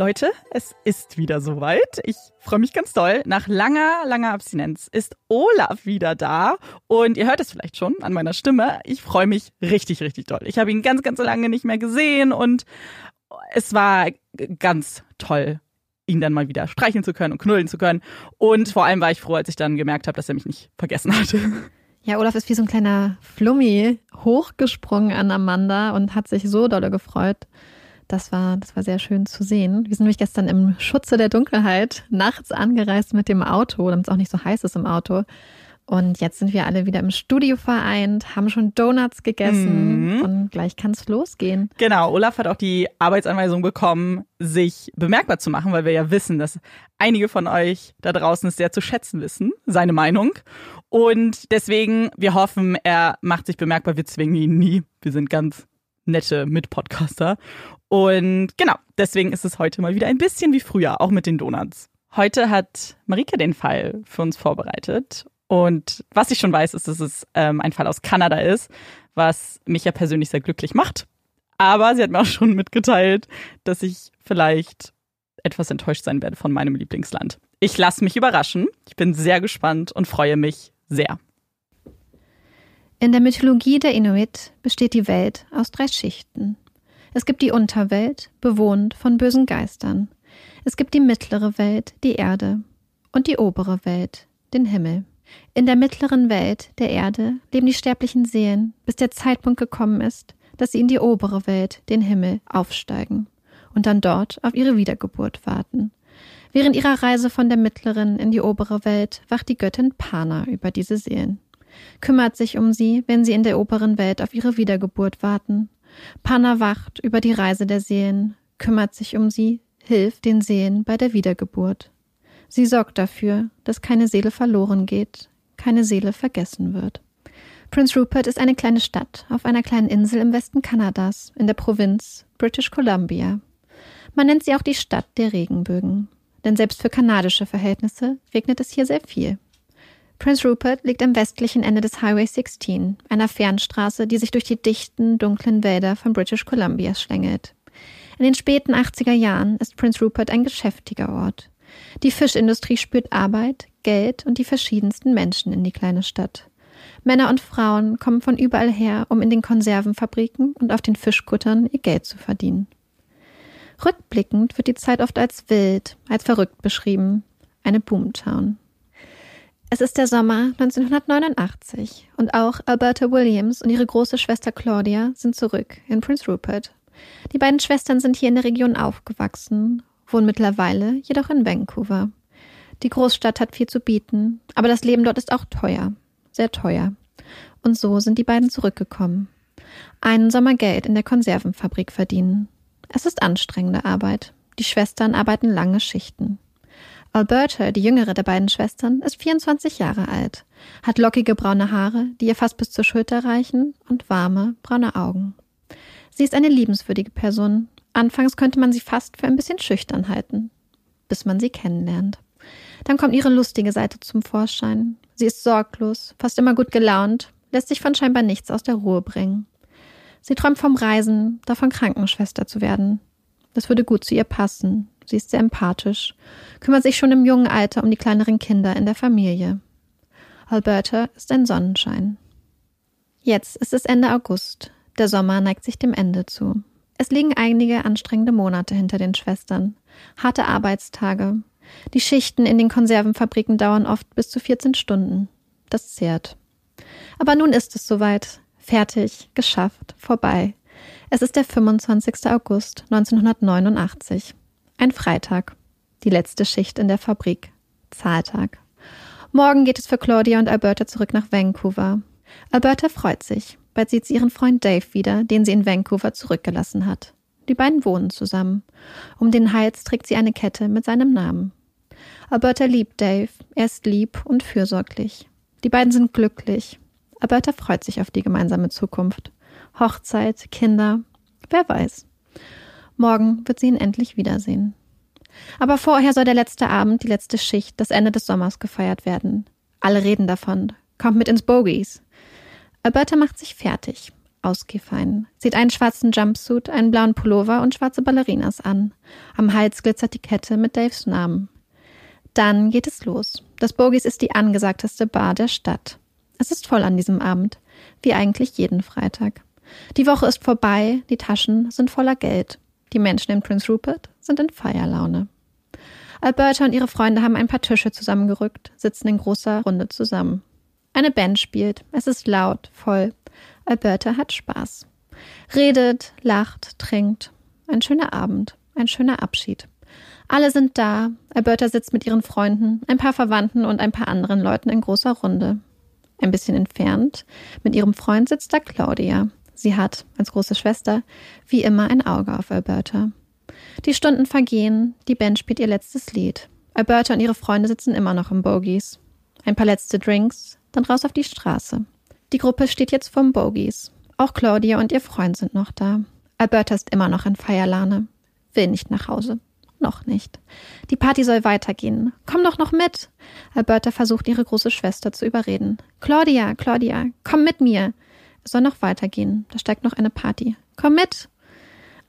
Leute, es ist wieder soweit. Ich freue mich ganz doll. Nach langer, langer Abstinenz ist Olaf wieder da. Und ihr hört es vielleicht schon an meiner Stimme. Ich freue mich richtig, richtig doll. Ich habe ihn ganz, ganz lange nicht mehr gesehen und es war ganz toll, ihn dann mal wieder streicheln zu können und knuddeln zu können. Und vor allem war ich froh, als ich dann gemerkt habe, dass er mich nicht vergessen hatte. Ja, Olaf ist wie so ein kleiner Flummi hochgesprungen an Amanda und hat sich so dolle gefreut, das war, das war sehr schön zu sehen. Wir sind nämlich gestern im Schutze der Dunkelheit nachts angereist mit dem Auto, damit es auch nicht so heiß ist im Auto. Und jetzt sind wir alle wieder im Studio vereint, haben schon Donuts gegessen mhm. und gleich kann es losgehen. Genau, Olaf hat auch die Arbeitsanweisung bekommen, sich bemerkbar zu machen, weil wir ja wissen, dass einige von euch da draußen es sehr zu schätzen wissen, seine Meinung. Und deswegen, wir hoffen, er macht sich bemerkbar, wir zwingen ihn nie. Wir sind ganz nette Mitpodcaster. Und genau, deswegen ist es heute mal wieder ein bisschen wie früher, auch mit den Donuts. Heute hat Marike den Fall für uns vorbereitet. Und was ich schon weiß, ist, dass es ähm, ein Fall aus Kanada ist, was mich ja persönlich sehr glücklich macht. Aber sie hat mir auch schon mitgeteilt, dass ich vielleicht etwas enttäuscht sein werde von meinem Lieblingsland. Ich lasse mich überraschen. Ich bin sehr gespannt und freue mich sehr. In der Mythologie der Inuit besteht die Welt aus drei Schichten. Es gibt die Unterwelt, bewohnt von bösen Geistern. Es gibt die mittlere Welt, die Erde, und die obere Welt, den Himmel. In der mittleren Welt, der Erde, leben die sterblichen Seelen, bis der Zeitpunkt gekommen ist, dass sie in die obere Welt, den Himmel, aufsteigen und dann dort auf ihre Wiedergeburt warten. Während ihrer Reise von der mittleren in die obere Welt wacht die Göttin Pana über diese Seelen, kümmert sich um sie, wenn sie in der oberen Welt auf ihre Wiedergeburt warten. Pana wacht über die Reise der Seelen, kümmert sich um sie, hilft den Seelen bei der Wiedergeburt. Sie sorgt dafür, dass keine Seele verloren geht, keine Seele vergessen wird. Prince Rupert ist eine kleine Stadt auf einer kleinen Insel im Westen Kanadas, in der Provinz British Columbia. Man nennt sie auch die Stadt der Regenbögen, denn selbst für kanadische Verhältnisse regnet es hier sehr viel. Prince Rupert liegt am westlichen Ende des Highway 16, einer Fernstraße, die sich durch die dichten, dunklen Wälder von British Columbia schlängelt. In den späten 80er Jahren ist Prince Rupert ein geschäftiger Ort. Die Fischindustrie spürt Arbeit, Geld und die verschiedensten Menschen in die kleine Stadt. Männer und Frauen kommen von überall her, um in den Konservenfabriken und auf den Fischkuttern ihr Geld zu verdienen. Rückblickend wird die Zeit oft als wild, als verrückt beschrieben, eine Boomtown. Es ist der Sommer 1989 und auch Alberta Williams und ihre große Schwester Claudia sind zurück in Prince Rupert. Die beiden Schwestern sind hier in der Region aufgewachsen wohnen mittlerweile jedoch in Vancouver. Die Großstadt hat viel zu bieten, aber das Leben dort ist auch teuer, sehr teuer. Und so sind die beiden zurückgekommen. Einen Sommer Geld in der Konservenfabrik verdienen. Es ist anstrengende Arbeit. Die Schwestern arbeiten lange Schichten. Alberta, die jüngere der beiden Schwestern, ist 24 Jahre alt, hat lockige braune Haare, die ihr fast bis zur Schulter reichen, und warme, braune Augen. Sie ist eine liebenswürdige Person, Anfangs könnte man sie fast für ein bisschen schüchtern halten, bis man sie kennenlernt. Dann kommt ihre lustige Seite zum Vorschein. Sie ist sorglos, fast immer gut gelaunt, lässt sich von scheinbar nichts aus der Ruhe bringen. Sie träumt vom Reisen, davon Krankenschwester zu werden. Das würde gut zu ihr passen. Sie ist sehr empathisch, kümmert sich schon im jungen Alter um die kleineren Kinder in der Familie. Alberta ist ein Sonnenschein. Jetzt ist es Ende August. Der Sommer neigt sich dem Ende zu. Es liegen einige anstrengende Monate hinter den Schwestern. Harte Arbeitstage. Die Schichten in den Konservenfabriken dauern oft bis zu 14 Stunden. Das zehrt. Aber nun ist es soweit. Fertig, geschafft, vorbei. Es ist der 25. August 1989. Ein Freitag. Die letzte Schicht in der Fabrik. Zahltag. Morgen geht es für Claudia und Alberta zurück nach Vancouver. Alberta freut sich. Bald sieht sie ihren Freund Dave wieder, den sie in Vancouver zurückgelassen hat. Die beiden wohnen zusammen. Um den Hals trägt sie eine Kette mit seinem Namen. Alberta liebt Dave. Er ist lieb und fürsorglich. Die beiden sind glücklich. Alberta freut sich auf die gemeinsame Zukunft. Hochzeit, Kinder, wer weiß. Morgen wird sie ihn endlich wiedersehen. Aber vorher soll der letzte Abend, die letzte Schicht, das Ende des Sommers gefeiert werden. Alle reden davon. Kommt mit ins Bogies. Alberta macht sich fertig. Ausgehfein. Zieht einen schwarzen Jumpsuit, einen blauen Pullover und schwarze Ballerinas an. Am Hals glitzert die Kette mit Daves Namen. Dann geht es los. Das Bogies ist die angesagteste Bar der Stadt. Es ist voll an diesem Abend, wie eigentlich jeden Freitag. Die Woche ist vorbei, die Taschen sind voller Geld. Die Menschen in Prince Rupert sind in Feierlaune. Alberta und ihre Freunde haben ein paar Tische zusammengerückt, sitzen in großer Runde zusammen. Eine Band spielt. Es ist laut, voll. Alberta hat Spaß. Redet, lacht, trinkt. Ein schöner Abend, ein schöner Abschied. Alle sind da. Alberta sitzt mit ihren Freunden, ein paar Verwandten und ein paar anderen Leuten in großer Runde. Ein bisschen entfernt, mit ihrem Freund sitzt da Claudia. Sie hat, als große Schwester, wie immer ein Auge auf Alberta. Die Stunden vergehen, die Band spielt ihr letztes Lied. Alberta und ihre Freunde sitzen immer noch im Bogies. Ein paar letzte Drinks, dann raus auf die Straße. Die Gruppe steht jetzt vorm Bogies. Auch Claudia und ihr Freund sind noch da. Alberta ist immer noch in Feierlahne. Will nicht nach Hause. Noch nicht. Die Party soll weitergehen. Komm doch noch mit. Alberta versucht ihre große Schwester zu überreden. Claudia, Claudia, komm mit mir. Es soll noch weitergehen. Da steigt noch eine Party. Komm mit.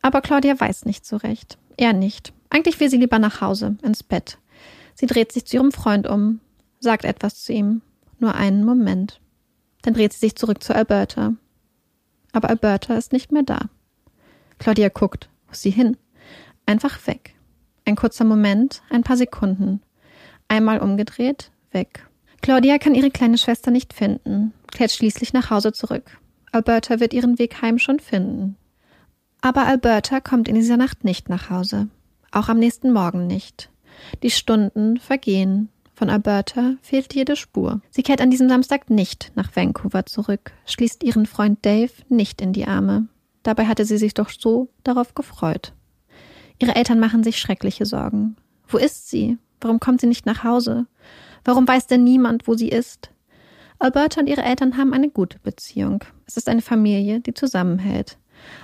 Aber Claudia weiß nicht so recht. Er nicht. Eigentlich will sie lieber nach Hause, ins Bett. Sie dreht sich zu ihrem Freund um, sagt etwas zu ihm. Nur einen Moment. Dann dreht sie sich zurück zu Alberta. Aber Alberta ist nicht mehr da. Claudia guckt. Wo ist sie hin? Einfach weg. Ein kurzer Moment, ein paar Sekunden. Einmal umgedreht, weg. Claudia kann ihre kleine Schwester nicht finden, kehrt schließlich nach Hause zurück. Alberta wird ihren Weg heim schon finden. Aber Alberta kommt in dieser Nacht nicht nach Hause. Auch am nächsten Morgen nicht. Die Stunden vergehen. Von Alberta fehlt jede Spur. Sie kehrt an diesem Samstag nicht nach Vancouver zurück, schließt ihren Freund Dave nicht in die Arme. Dabei hatte sie sich doch so darauf gefreut. Ihre Eltern machen sich schreckliche Sorgen. Wo ist sie? Warum kommt sie nicht nach Hause? Warum weiß denn niemand, wo sie ist? Alberta und ihre Eltern haben eine gute Beziehung. Es ist eine Familie, die zusammenhält.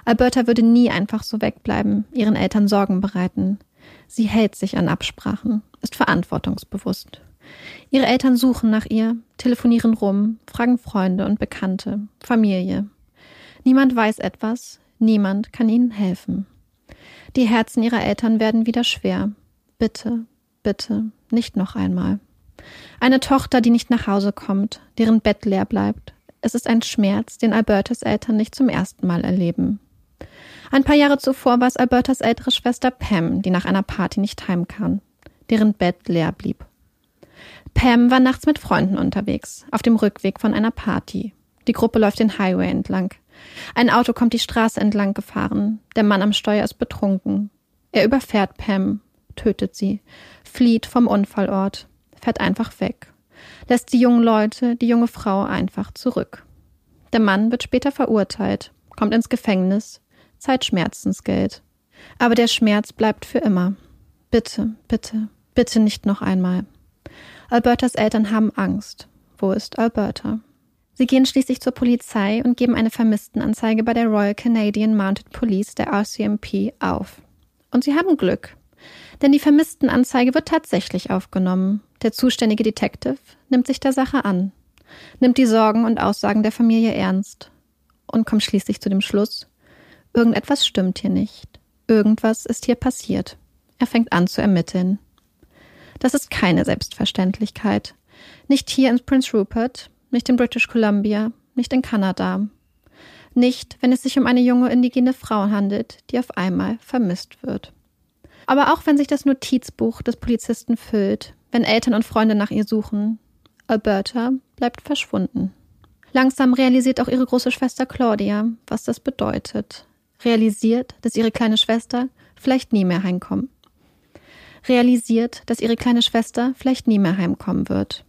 Alberta würde nie einfach so wegbleiben, ihren Eltern Sorgen bereiten. Sie hält sich an Absprachen, ist verantwortungsbewusst. Ihre Eltern suchen nach ihr, telefonieren rum, fragen Freunde und Bekannte, Familie. Niemand weiß etwas, niemand kann ihnen helfen. Die Herzen ihrer Eltern werden wieder schwer. Bitte, bitte, nicht noch einmal. Eine Tochter, die nicht nach Hause kommt, deren Bett leer bleibt. Es ist ein Schmerz, den Albertas Eltern nicht zum ersten Mal erleben. Ein paar Jahre zuvor war es Albertas ältere Schwester Pam, die nach einer Party nicht heim kam, deren Bett leer blieb. Pam war nachts mit Freunden unterwegs, auf dem Rückweg von einer Party. Die Gruppe läuft den Highway entlang. Ein Auto kommt die Straße entlang gefahren. Der Mann am Steuer ist betrunken. Er überfährt Pam, tötet sie, flieht vom Unfallort, fährt einfach weg, lässt die jungen Leute, die junge Frau einfach zurück. Der Mann wird später verurteilt, kommt ins Gefängnis, zahlt Schmerzensgeld. Aber der Schmerz bleibt für immer. Bitte, bitte, bitte nicht noch einmal. Albertas Eltern haben Angst. Wo ist Alberta? Sie gehen schließlich zur Polizei und geben eine Vermisstenanzeige bei der Royal Canadian Mounted Police, der RCMP, auf. Und sie haben Glück. Denn die Vermisstenanzeige wird tatsächlich aufgenommen. Der zuständige Detective nimmt sich der Sache an, nimmt die Sorgen und Aussagen der Familie ernst und kommt schließlich zu dem Schluss, irgendetwas stimmt hier nicht. Irgendwas ist hier passiert. Er fängt an zu ermitteln. Das ist keine Selbstverständlichkeit. Nicht hier in Prince Rupert, nicht in British Columbia, nicht in Kanada. Nicht, wenn es sich um eine junge indigene Frau handelt, die auf einmal vermisst wird. Aber auch wenn sich das Notizbuch des Polizisten füllt, wenn Eltern und Freunde nach ihr suchen, Alberta bleibt verschwunden. Langsam realisiert auch ihre große Schwester Claudia, was das bedeutet. Realisiert, dass ihre kleine Schwester vielleicht nie mehr heimkommt. Realisiert, dass ihre kleine Schwester vielleicht nie mehr heimkommen wird.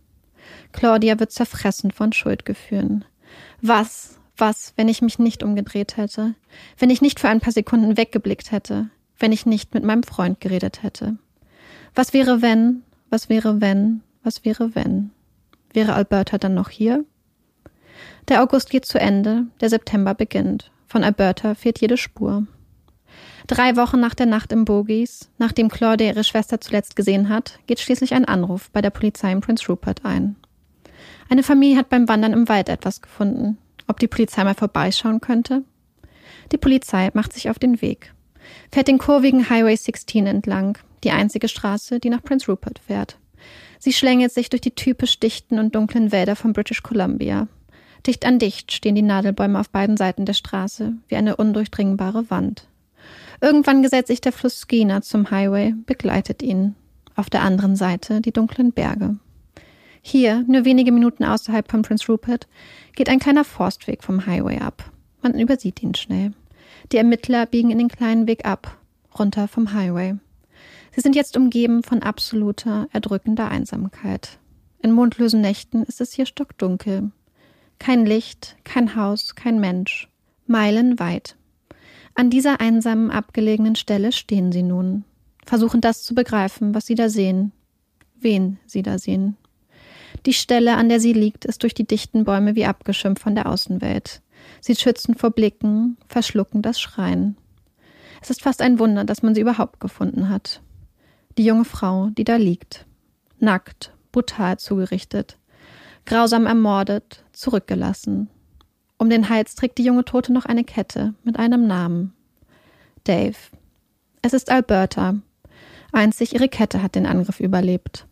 Claudia wird zerfressen von Schuldgefühlen. Was, was, wenn ich mich nicht umgedreht hätte? Wenn ich nicht für ein paar Sekunden weggeblickt hätte? Wenn ich nicht mit meinem Freund geredet hätte? Was wäre, wenn? Was wäre, wenn? Was wäre, wenn? Wäre Alberta dann noch hier? Der August geht zu Ende, der September beginnt. Von Alberta fehlt jede Spur. Drei Wochen nach der Nacht im Bogies, nachdem Claudia ihre Schwester zuletzt gesehen hat, geht schließlich ein Anruf bei der Polizei in Prince Rupert ein. Eine Familie hat beim Wandern im Wald etwas gefunden. Ob die Polizei mal vorbeischauen könnte? Die Polizei macht sich auf den Weg, fährt den kurvigen Highway 16 entlang, die einzige Straße, die nach Prince Rupert fährt. Sie schlängelt sich durch die typisch dichten und dunklen Wälder von British Columbia. Dicht an dicht stehen die Nadelbäume auf beiden Seiten der Straße, wie eine undurchdringbare Wand. Irgendwann gesellt sich der Fluss Skeena zum Highway, begleitet ihn. Auf der anderen Seite die dunklen Berge. Hier, nur wenige Minuten außerhalb von Prince Rupert, geht ein kleiner Forstweg vom Highway ab. Man übersieht ihn schnell. Die Ermittler biegen in den kleinen Weg ab, runter vom Highway. Sie sind jetzt umgeben von absoluter, erdrückender Einsamkeit. In mondlosen Nächten ist es hier stockdunkel. Kein Licht, kein Haus, kein Mensch. Meilenweit. An dieser einsamen, abgelegenen Stelle stehen sie nun, versuchen das zu begreifen, was sie da sehen, wen sie da sehen. Die Stelle, an der sie liegt, ist durch die dichten Bäume wie abgeschirmt von der Außenwelt. Sie schützen vor Blicken, verschlucken das Schreien. Es ist fast ein Wunder, dass man sie überhaupt gefunden hat. Die junge Frau, die da liegt. Nackt, brutal zugerichtet. Grausam ermordet, zurückgelassen. Um den Hals trägt die junge Tote noch eine Kette mit einem Namen. Dave. Es ist Alberta. Einzig ihre Kette hat den Angriff überlebt.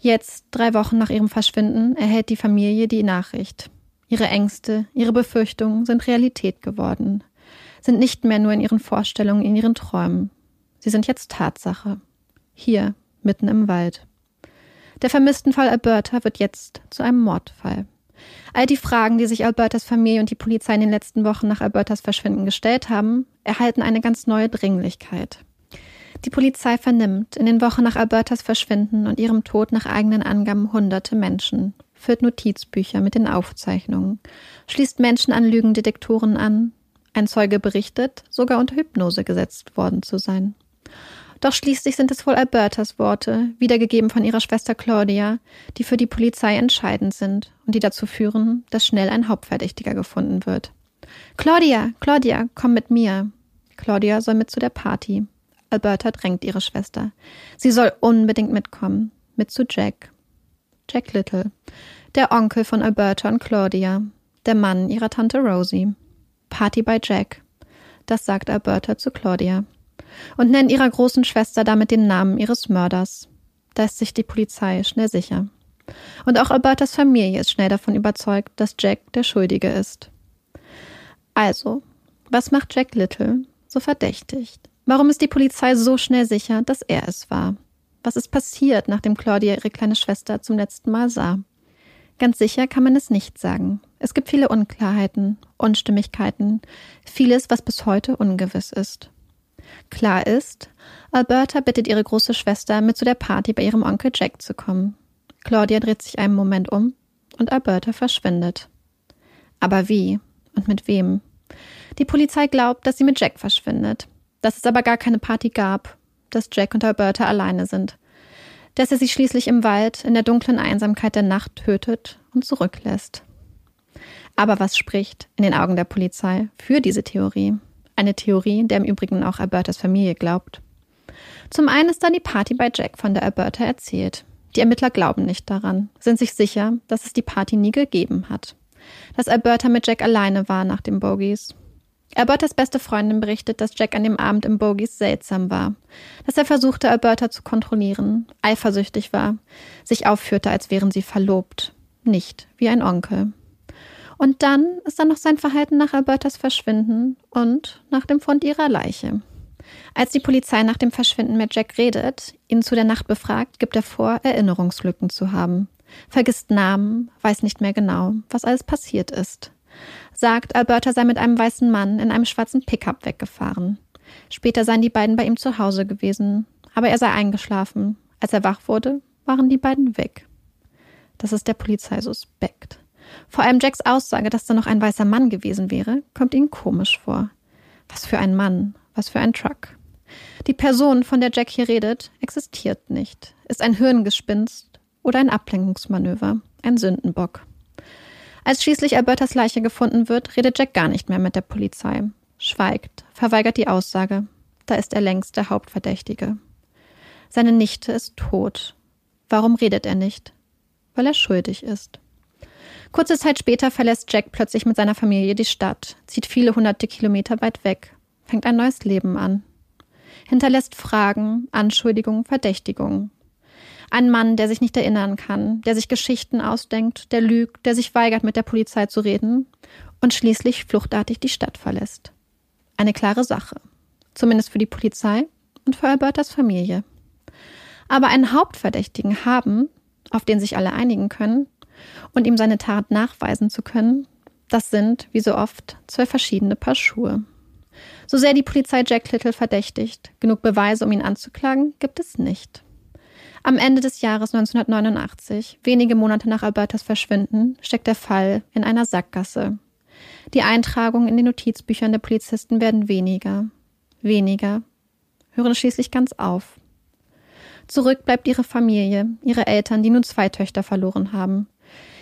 Jetzt, drei Wochen nach ihrem Verschwinden, erhält die Familie die Nachricht. Ihre Ängste, ihre Befürchtungen sind Realität geworden, sind nicht mehr nur in ihren Vorstellungen, in ihren Träumen. Sie sind jetzt Tatsache. Hier, mitten im Wald. Der vermissten Fall Alberta wird jetzt zu einem Mordfall. All die Fragen, die sich Albertas Familie und die Polizei in den letzten Wochen nach Albertas Verschwinden gestellt haben, erhalten eine ganz neue Dringlichkeit. Die Polizei vernimmt in den Wochen nach Albertas Verschwinden und ihrem Tod nach eigenen Angaben hunderte Menschen, führt Notizbücher mit den Aufzeichnungen, schließt Menschen an Lügendetektoren an. Ein Zeuge berichtet, sogar unter Hypnose gesetzt worden zu sein. Doch schließlich sind es wohl Albertas Worte, wiedergegeben von ihrer Schwester Claudia, die für die Polizei entscheidend sind und die dazu führen, dass schnell ein Hauptverdächtiger gefunden wird. Claudia, Claudia, komm mit mir. Claudia soll mit zu der Party. Alberta drängt ihre Schwester. Sie soll unbedingt mitkommen. Mit zu Jack. Jack Little. Der Onkel von Alberta und Claudia. Der Mann ihrer Tante Rosie. Party bei Jack. Das sagt Alberta zu Claudia und nennt ihrer großen Schwester damit den Namen ihres Mörders. Da ist sich die Polizei schnell sicher. Und auch Albertas Familie ist schnell davon überzeugt, dass Jack der Schuldige ist. Also, was macht Jack Little so verdächtig? Warum ist die Polizei so schnell sicher, dass er es war? Was ist passiert, nachdem Claudia ihre kleine Schwester zum letzten Mal sah? Ganz sicher kann man es nicht sagen. Es gibt viele Unklarheiten, Unstimmigkeiten, vieles, was bis heute ungewiss ist. Klar ist, Alberta bittet ihre große Schwester, mit zu der Party bei ihrem Onkel Jack zu kommen. Claudia dreht sich einen Moment um und Alberta verschwindet. Aber wie und mit wem? Die Polizei glaubt, dass sie mit Jack verschwindet, dass es aber gar keine Party gab, dass Jack und Alberta alleine sind, dass er sie schließlich im Wald in der dunklen Einsamkeit der Nacht tötet und zurücklässt. Aber was spricht in den Augen der Polizei für diese Theorie? Eine Theorie, der im Übrigen auch Albertas Familie glaubt. Zum einen ist da die Party bei Jack, von der Alberta erzählt. Die Ermittler glauben nicht daran, sind sich sicher, dass es die Party nie gegeben hat. Dass Alberta mit Jack alleine war nach den Bogies. Albertas beste Freundin berichtet, dass Jack an dem Abend im Bogies seltsam war. Dass er versuchte, Alberta zu kontrollieren, eifersüchtig war, sich aufführte, als wären sie verlobt. Nicht wie ein Onkel. Und dann ist da noch sein Verhalten nach Albertas Verschwinden und nach dem Fund ihrer Leiche. Als die Polizei nach dem Verschwinden mit Jack redet, ihn zu der Nacht befragt, gibt er vor, Erinnerungslücken zu haben. Vergisst Namen, weiß nicht mehr genau, was alles passiert ist. Sagt, Alberta sei mit einem weißen Mann in einem schwarzen Pickup weggefahren. Später seien die beiden bei ihm zu Hause gewesen, aber er sei eingeschlafen. Als er wach wurde, waren die beiden weg. Das ist der Polizei suspekt. Vor allem Jacks Aussage, dass da noch ein weißer Mann gewesen wäre, kommt ihnen komisch vor. Was für ein Mann, was für ein Truck. Die Person, von der Jack hier redet, existiert nicht, ist ein Hirngespinst oder ein Ablenkungsmanöver, ein Sündenbock. Als schließlich Albertas Leiche gefunden wird, redet Jack gar nicht mehr mit der Polizei, schweigt, verweigert die Aussage. Da ist er längst der Hauptverdächtige. Seine Nichte ist tot. Warum redet er nicht? Weil er schuldig ist. Kurze Zeit später verlässt Jack plötzlich mit seiner Familie die Stadt, zieht viele hunderte Kilometer weit weg, fängt ein neues Leben an. Hinterlässt Fragen, Anschuldigungen, Verdächtigungen. Ein Mann, der sich nicht erinnern kann, der sich Geschichten ausdenkt, der lügt, der sich weigert, mit der Polizei zu reden und schließlich fluchtartig die Stadt verlässt. Eine klare Sache. Zumindest für die Polizei und für Albertas Familie. Aber einen Hauptverdächtigen haben, auf den sich alle einigen können, und ihm seine Tat nachweisen zu können, das sind, wie so oft, zwei verschiedene Paar Schuhe. So sehr die Polizei Jack Little verdächtigt, genug Beweise, um ihn anzuklagen, gibt es nicht. Am Ende des Jahres 1989, wenige Monate nach Albertas Verschwinden, steckt der Fall in einer Sackgasse. Die Eintragungen in den Notizbüchern der Polizisten werden weniger, weniger, hören schließlich ganz auf. Zurück bleibt ihre Familie, ihre Eltern, die nun zwei Töchter verloren haben,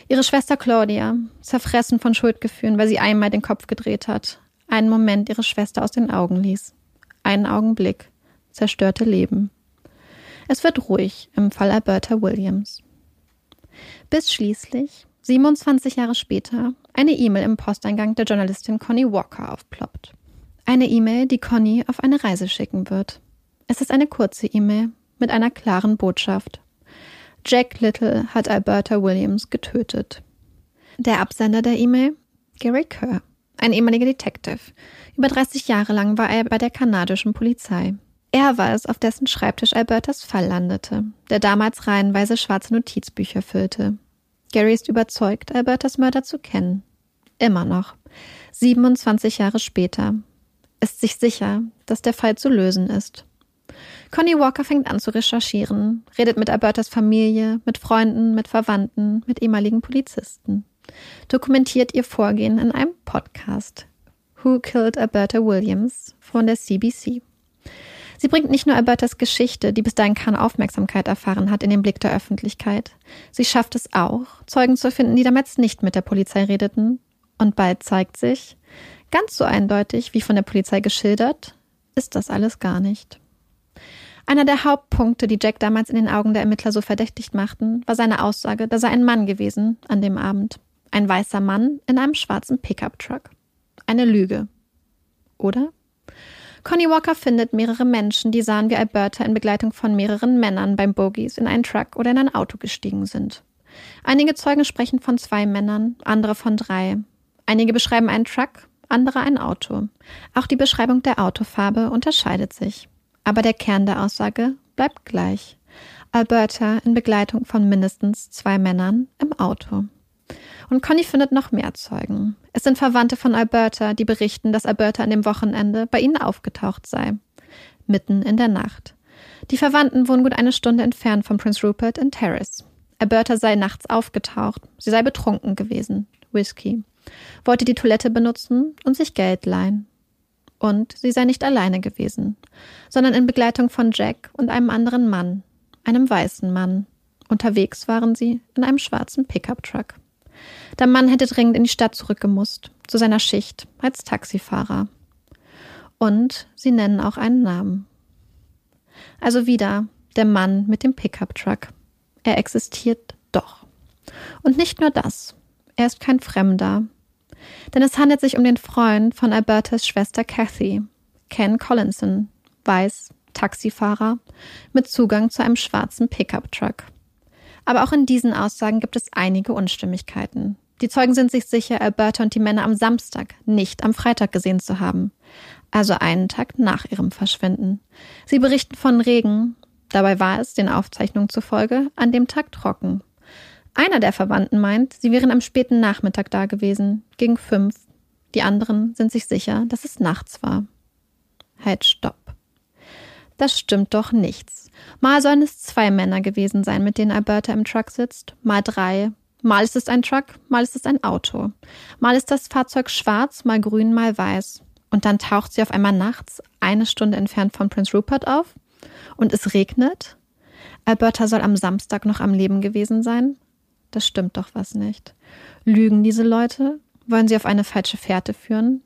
Ihre Schwester Claudia, zerfressen von Schuldgefühlen, weil sie einmal den Kopf gedreht hat, einen Moment ihre Schwester aus den Augen ließ. Einen Augenblick, zerstörte Leben. Es wird ruhig im Fall Alberta Williams. Bis schließlich, 27 Jahre später, eine E-Mail im Posteingang der Journalistin Connie Walker aufploppt. Eine E-Mail, die Connie auf eine Reise schicken wird. Es ist eine kurze E-Mail mit einer klaren Botschaft. Jack Little hat Alberta Williams getötet. Der Absender der E-Mail? Gary Kerr, ein ehemaliger Detective. Über 30 Jahre lang war er bei der kanadischen Polizei. Er war es, auf dessen Schreibtisch Albertas Fall landete, der damals reihenweise schwarze Notizbücher füllte. Gary ist überzeugt, Albertas Mörder zu kennen. Immer noch. 27 Jahre später. Ist sich sicher, dass der Fall zu lösen ist. Connie Walker fängt an zu recherchieren, redet mit Albertas Familie, mit Freunden, mit Verwandten, mit ehemaligen Polizisten. Dokumentiert ihr Vorgehen in einem Podcast. Who Killed Alberta Williams von der CBC. Sie bringt nicht nur Albertas Geschichte, die bis dahin keine Aufmerksamkeit erfahren hat, in den Blick der Öffentlichkeit. Sie schafft es auch, Zeugen zu finden, die damals nicht mit der Polizei redeten. Und bald zeigt sich, ganz so eindeutig wie von der Polizei geschildert, ist das alles gar nicht. Einer der Hauptpunkte, die Jack damals in den Augen der Ermittler so verdächtig machten, war seine Aussage, da sei ein Mann gewesen an dem Abend. Ein weißer Mann in einem schwarzen Pickup-Truck. Eine Lüge. Oder? Connie Walker findet mehrere Menschen, die sahen, wie Alberta in Begleitung von mehreren Männern beim Bogies in einen Truck oder in ein Auto gestiegen sind. Einige Zeugen sprechen von zwei Männern, andere von drei. Einige beschreiben einen Truck, andere ein Auto. Auch die Beschreibung der Autofarbe unterscheidet sich. Aber der Kern der Aussage bleibt gleich. Alberta in Begleitung von mindestens zwei Männern im Auto. Und Conny findet noch mehr Zeugen. Es sind Verwandte von Alberta, die berichten, dass Alberta an dem Wochenende bei ihnen aufgetaucht sei. Mitten in der Nacht. Die Verwandten wohnen gut eine Stunde entfernt von Prince Rupert in Terrace. Alberta sei nachts aufgetaucht. Sie sei betrunken gewesen. Whisky. Wollte die Toilette benutzen und sich Geld leihen. Und sie sei nicht alleine gewesen, sondern in Begleitung von Jack und einem anderen Mann, einem weißen Mann. Unterwegs waren sie in einem schwarzen Pickup-Truck. Der Mann hätte dringend in die Stadt zurückgemusst, zu seiner Schicht als Taxifahrer. Und sie nennen auch einen Namen. Also wieder der Mann mit dem Pickup-Truck. Er existiert doch. Und nicht nur das. Er ist kein Fremder. Denn es handelt sich um den Freund von Albertas Schwester Kathy, Ken Collinson, weiß, Taxifahrer, mit Zugang zu einem schwarzen Pickup-Truck. Aber auch in diesen Aussagen gibt es einige Unstimmigkeiten. Die Zeugen sind sich sicher, Alberta und die Männer am Samstag, nicht am Freitag gesehen zu haben. Also einen Tag nach ihrem Verschwinden. Sie berichten von Regen. Dabei war es, den Aufzeichnungen zufolge, an dem Tag trocken. Einer der Verwandten meint, sie wären am späten Nachmittag da gewesen, gegen fünf. Die anderen sind sich sicher, dass es nachts war. Halt, stopp. Das stimmt doch nichts. Mal sollen es zwei Männer gewesen sein, mit denen Alberta im Truck sitzt, mal drei. Mal ist es ein Truck, mal ist es ein Auto. Mal ist das Fahrzeug schwarz, mal grün, mal weiß. Und dann taucht sie auf einmal nachts, eine Stunde entfernt von Prince Rupert auf. Und es regnet. Alberta soll am Samstag noch am Leben gewesen sein. Das stimmt doch was nicht. Lügen diese Leute? Wollen sie auf eine falsche Fährte führen?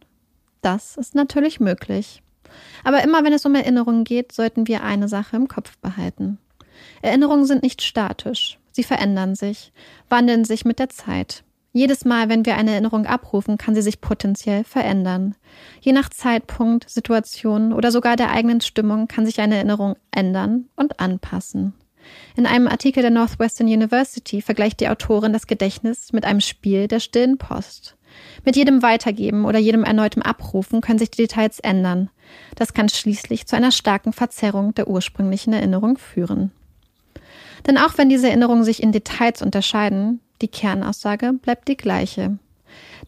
Das ist natürlich möglich. Aber immer wenn es um Erinnerungen geht, sollten wir eine Sache im Kopf behalten. Erinnerungen sind nicht statisch. Sie verändern sich, wandeln sich mit der Zeit. Jedes Mal, wenn wir eine Erinnerung abrufen, kann sie sich potenziell verändern. Je nach Zeitpunkt, Situation oder sogar der eigenen Stimmung kann sich eine Erinnerung ändern und anpassen. In einem Artikel der Northwestern University vergleicht die Autorin das Gedächtnis mit einem Spiel der stillen Post. Mit jedem Weitergeben oder jedem erneuten Abrufen können sich die Details ändern. Das kann schließlich zu einer starken Verzerrung der ursprünglichen Erinnerung führen. Denn auch wenn diese Erinnerungen sich in Details unterscheiden, die Kernaussage bleibt die gleiche.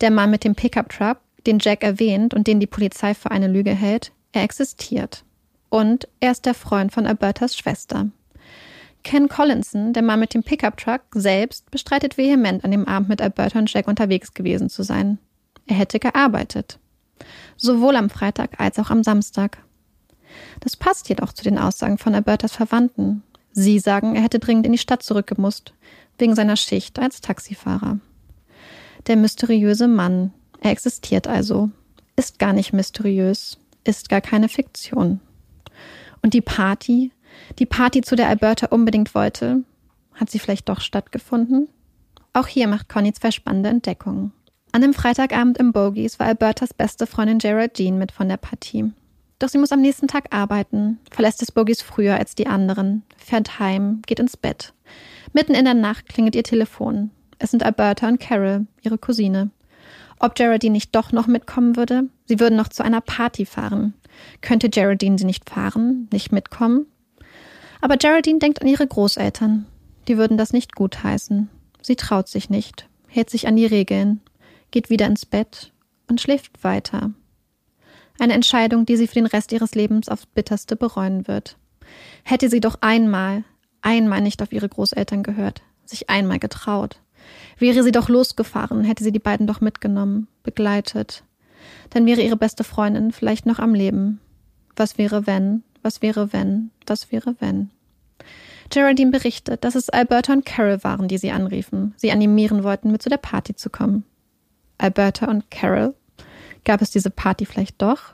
Der Mann mit dem Pickup-Truck, den Jack erwähnt und den die Polizei für eine Lüge hält, er existiert. Und er ist der Freund von Albertas Schwester. Ken Collinson, der Mann mit dem Pickup-Truck, selbst bestreitet vehement, an dem Abend mit Alberta und Jack unterwegs gewesen zu sein. Er hätte gearbeitet. Sowohl am Freitag als auch am Samstag. Das passt jedoch zu den Aussagen von Albertas Verwandten. Sie sagen, er hätte dringend in die Stadt zurückgemusst, wegen seiner Schicht als Taxifahrer. Der mysteriöse Mann, er existiert also, ist gar nicht mysteriös, ist gar keine Fiktion. Und die Party, die Party, zu der Alberta unbedingt wollte, hat sie vielleicht doch stattgefunden? Auch hier macht Conny zwei spannende Entdeckungen. An dem Freitagabend im Bogies war Albertas beste Freundin Geraldine mit von der Partie. Doch sie muss am nächsten Tag arbeiten, verlässt des Bogies früher als die anderen, fährt heim, geht ins Bett. Mitten in der Nacht klingelt ihr Telefon. Es sind Alberta und Carol, ihre Cousine. Ob Geraldine nicht doch noch mitkommen würde? Sie würden noch zu einer Party fahren. Könnte Geraldine sie nicht fahren, nicht mitkommen? Aber Geraldine denkt an ihre Großeltern. Die würden das nicht gutheißen. Sie traut sich nicht, hält sich an die Regeln, geht wieder ins Bett und schläft weiter. Eine Entscheidung, die sie für den Rest ihres Lebens aufs bitterste bereuen wird. Hätte sie doch einmal, einmal nicht auf ihre Großeltern gehört, sich einmal getraut. Wäre sie doch losgefahren, hätte sie die beiden doch mitgenommen, begleitet. Dann wäre ihre beste Freundin vielleicht noch am Leben. Was wäre wenn? Was wäre wenn? Was wäre wenn? Geraldine berichtet, dass es Alberta und Carol waren, die sie anriefen, sie animieren wollten, mit zu der Party zu kommen. Alberta und Carol Gab es diese Party vielleicht doch?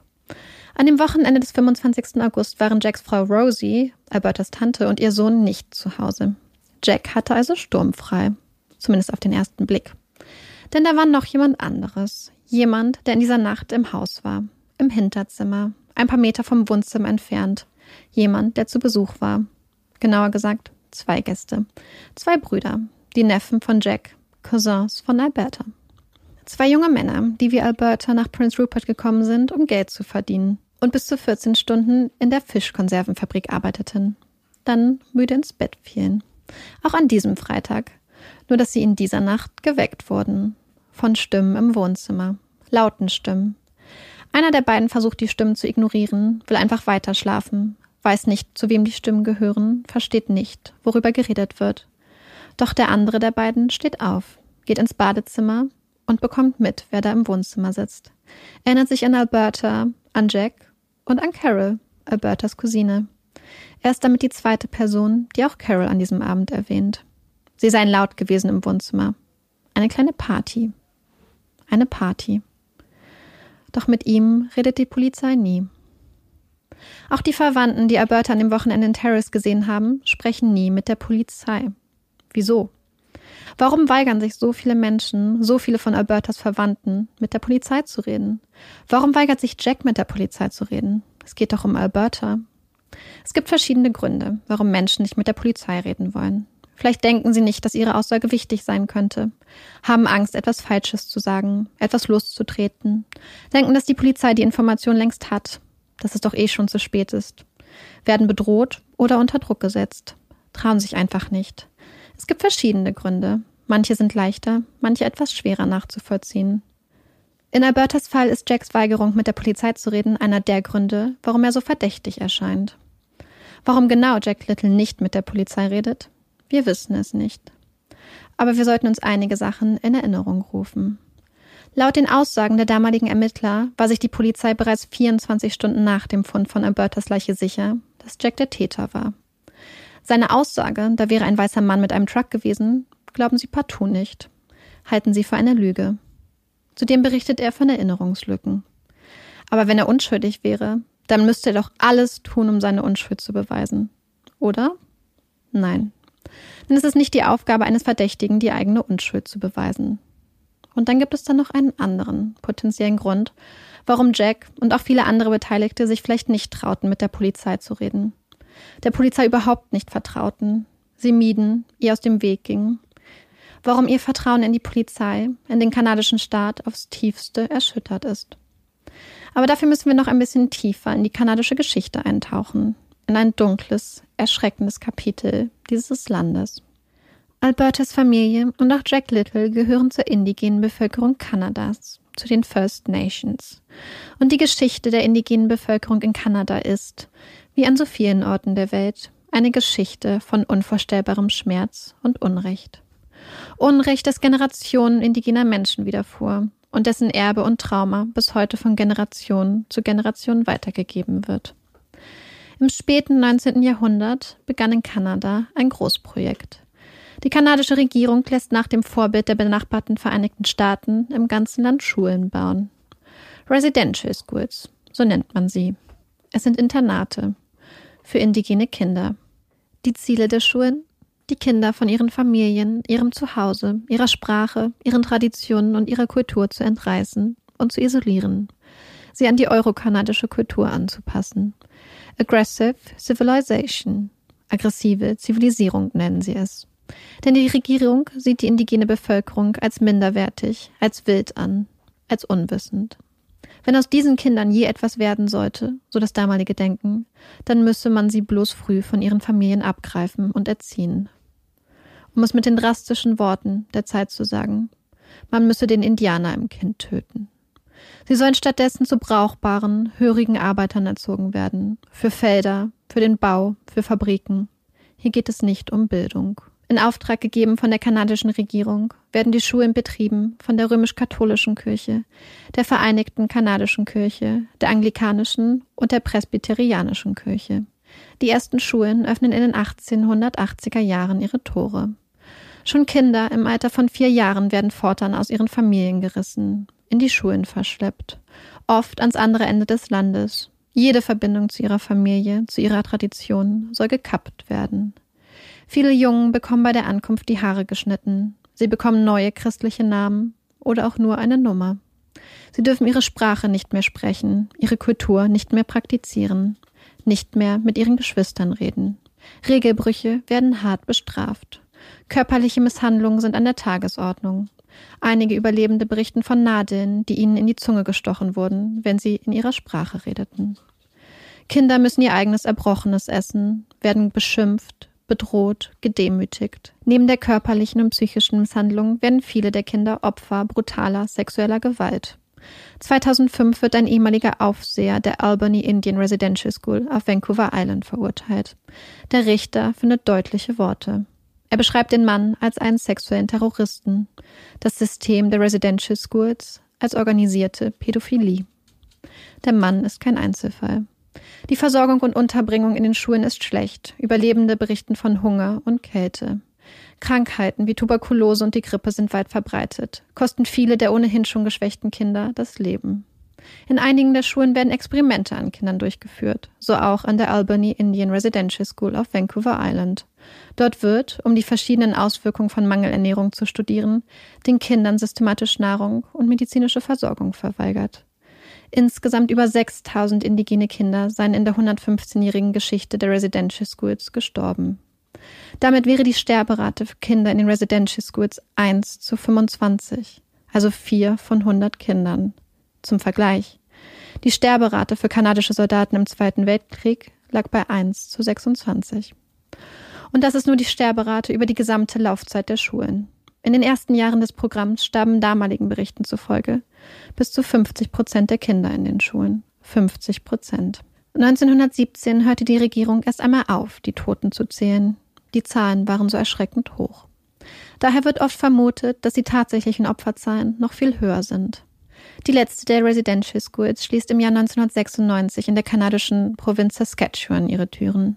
An dem Wochenende des 25. August waren Jacks Frau Rosie, Albertas Tante, und ihr Sohn nicht zu Hause. Jack hatte also sturmfrei. Zumindest auf den ersten Blick. Denn da war noch jemand anderes. Jemand, der in dieser Nacht im Haus war. Im Hinterzimmer. Ein paar Meter vom Wohnzimmer entfernt. Jemand, der zu Besuch war. Genauer gesagt, zwei Gäste. Zwei Brüder. Die Neffen von Jack. Cousins von Alberta. Zwei junge Männer, die wie Alberta nach Prince Rupert gekommen sind, um Geld zu verdienen und bis zu 14 Stunden in der Fischkonservenfabrik arbeiteten. Dann müde ins Bett fielen. Auch an diesem Freitag. Nur dass sie in dieser Nacht geweckt wurden. Von Stimmen im Wohnzimmer. Lauten Stimmen. Einer der beiden versucht die Stimmen zu ignorieren, will einfach weiter schlafen, weiß nicht, zu wem die Stimmen gehören, versteht nicht, worüber geredet wird. Doch der andere der beiden steht auf, geht ins Badezimmer, und bekommt mit, wer da im Wohnzimmer sitzt. Erinnert sich an Alberta, an Jack und an Carol, Albertas Cousine. Er ist damit die zweite Person, die auch Carol an diesem Abend erwähnt. Sie seien laut gewesen im Wohnzimmer. Eine kleine Party. Eine Party. Doch mit ihm redet die Polizei nie. Auch die Verwandten, die Alberta an dem Wochenende in Terrace gesehen haben, sprechen nie mit der Polizei. Wieso? Warum weigern sich so viele Menschen, so viele von Albertas Verwandten, mit der Polizei zu reden? Warum weigert sich Jack mit der Polizei zu reden? Es geht doch um Alberta. Es gibt verschiedene Gründe, warum Menschen nicht mit der Polizei reden wollen. Vielleicht denken sie nicht, dass ihre Aussage wichtig sein könnte, haben Angst, etwas Falsches zu sagen, etwas loszutreten, denken, dass die Polizei die Information längst hat, dass es doch eh schon zu spät ist, werden bedroht oder unter Druck gesetzt, trauen sich einfach nicht. Es gibt verschiedene Gründe. Manche sind leichter, manche etwas schwerer nachzuvollziehen. In Albertas Fall ist Jacks Weigerung, mit der Polizei zu reden, einer der Gründe, warum er so verdächtig erscheint. Warum genau Jack Little nicht mit der Polizei redet? Wir wissen es nicht. Aber wir sollten uns einige Sachen in Erinnerung rufen. Laut den Aussagen der damaligen Ermittler war sich die Polizei bereits 24 Stunden nach dem Fund von Albertas Leiche sicher, dass Jack der Täter war. Seine Aussage, da wäre ein weißer Mann mit einem Truck gewesen, glauben sie partout nicht. Halten sie für eine Lüge. Zudem berichtet er von Erinnerungslücken. Aber wenn er unschuldig wäre, dann müsste er doch alles tun, um seine Unschuld zu beweisen. Oder? Nein. Denn es ist nicht die Aufgabe eines Verdächtigen, die eigene Unschuld zu beweisen. Und dann gibt es dann noch einen anderen potenziellen Grund, warum Jack und auch viele andere Beteiligte sich vielleicht nicht trauten, mit der Polizei zu reden der Polizei überhaupt nicht vertrauten, sie mieden, ihr aus dem Weg gingen. Warum ihr Vertrauen in die Polizei, in den kanadischen Staat aufs tiefste erschüttert ist. Aber dafür müssen wir noch ein bisschen tiefer in die kanadische Geschichte eintauchen, in ein dunkles, erschreckendes Kapitel dieses Landes. Albertas Familie und auch Jack Little gehören zur indigenen Bevölkerung Kanadas, zu den First Nations. Und die Geschichte der indigenen Bevölkerung in Kanada ist, wie an so vielen Orten der Welt, eine Geschichte von unvorstellbarem Schmerz und Unrecht. Unrecht, das Generationen indigener Menschen widerfuhr und dessen Erbe und Trauma bis heute von Generation zu Generation weitergegeben wird. Im späten 19. Jahrhundert begann in Kanada ein Großprojekt. Die kanadische Regierung lässt nach dem Vorbild der benachbarten Vereinigten Staaten im ganzen Land Schulen bauen. Residential Schools, so nennt man sie. Es sind Internate, für indigene Kinder. Die Ziele der Schulen? Die Kinder von ihren Familien, ihrem Zuhause, ihrer Sprache, ihren Traditionen und ihrer Kultur zu entreißen und zu isolieren. sie an die eurokanadische Kultur anzupassen. Aggressive Civilization. Aggressive Zivilisierung nennen sie es. Denn die Regierung sieht die indigene Bevölkerung als minderwertig, als wild an, als unwissend. Wenn aus diesen Kindern je etwas werden sollte, so das damalige Denken, dann müsse man sie bloß früh von ihren Familien abgreifen und erziehen. Um es mit den drastischen Worten der Zeit zu sagen, man müsse den Indianer im Kind töten. Sie sollen stattdessen zu brauchbaren, hörigen Arbeitern erzogen werden, für Felder, für den Bau, für Fabriken. Hier geht es nicht um Bildung. In Auftrag gegeben von der kanadischen Regierung werden die Schulen betrieben von der römisch-katholischen Kirche, der Vereinigten Kanadischen Kirche, der anglikanischen und der presbyterianischen Kirche. Die ersten Schulen öffnen in den 1880er Jahren ihre Tore. Schon Kinder im Alter von vier Jahren werden fortan aus ihren Familien gerissen, in die Schulen verschleppt, oft ans andere Ende des Landes. Jede Verbindung zu ihrer Familie, zu ihrer Tradition soll gekappt werden. Viele Jungen bekommen bei der Ankunft die Haare geschnitten. Sie bekommen neue christliche Namen oder auch nur eine Nummer. Sie dürfen ihre Sprache nicht mehr sprechen, ihre Kultur nicht mehr praktizieren, nicht mehr mit ihren Geschwistern reden. Regelbrüche werden hart bestraft. Körperliche Misshandlungen sind an der Tagesordnung. Einige Überlebende berichten von Nadeln, die ihnen in die Zunge gestochen wurden, wenn sie in ihrer Sprache redeten. Kinder müssen ihr eigenes Erbrochenes essen, werden beschimpft, bedroht, gedemütigt. Neben der körperlichen und psychischen Misshandlung werden viele der Kinder Opfer brutaler sexueller Gewalt. 2005 wird ein ehemaliger Aufseher der Albany Indian Residential School auf Vancouver Island verurteilt. Der Richter findet deutliche Worte. Er beschreibt den Mann als einen sexuellen Terroristen, das System der Residential Schools als organisierte Pädophilie. Der Mann ist kein Einzelfall. Die Versorgung und Unterbringung in den Schulen ist schlecht. Überlebende berichten von Hunger und Kälte. Krankheiten wie Tuberkulose und die Grippe sind weit verbreitet, kosten viele der ohnehin schon geschwächten Kinder das Leben. In einigen der Schulen werden Experimente an Kindern durchgeführt, so auch an der Albany Indian Residential School auf Vancouver Island. Dort wird, um die verschiedenen Auswirkungen von Mangelernährung zu studieren, den Kindern systematisch Nahrung und medizinische Versorgung verweigert. Insgesamt über 6000 indigene Kinder seien in der 115-jährigen Geschichte der Residential Schools gestorben. Damit wäre die Sterberate für Kinder in den Residential Schools 1 zu 25, also 4 von 100 Kindern. Zum Vergleich. Die Sterberate für kanadische Soldaten im Zweiten Weltkrieg lag bei 1 zu 26. Und das ist nur die Sterberate über die gesamte Laufzeit der Schulen. In den ersten Jahren des Programms starben damaligen Berichten zufolge bis zu 50 Prozent der Kinder in den Schulen. 50 Prozent. 1917 hörte die Regierung erst einmal auf, die Toten zu zählen. Die Zahlen waren so erschreckend hoch. Daher wird oft vermutet, dass die tatsächlichen Opferzahlen noch viel höher sind. Die letzte der Residential Schools schließt im Jahr 1996 in der kanadischen Provinz Saskatchewan ihre Türen.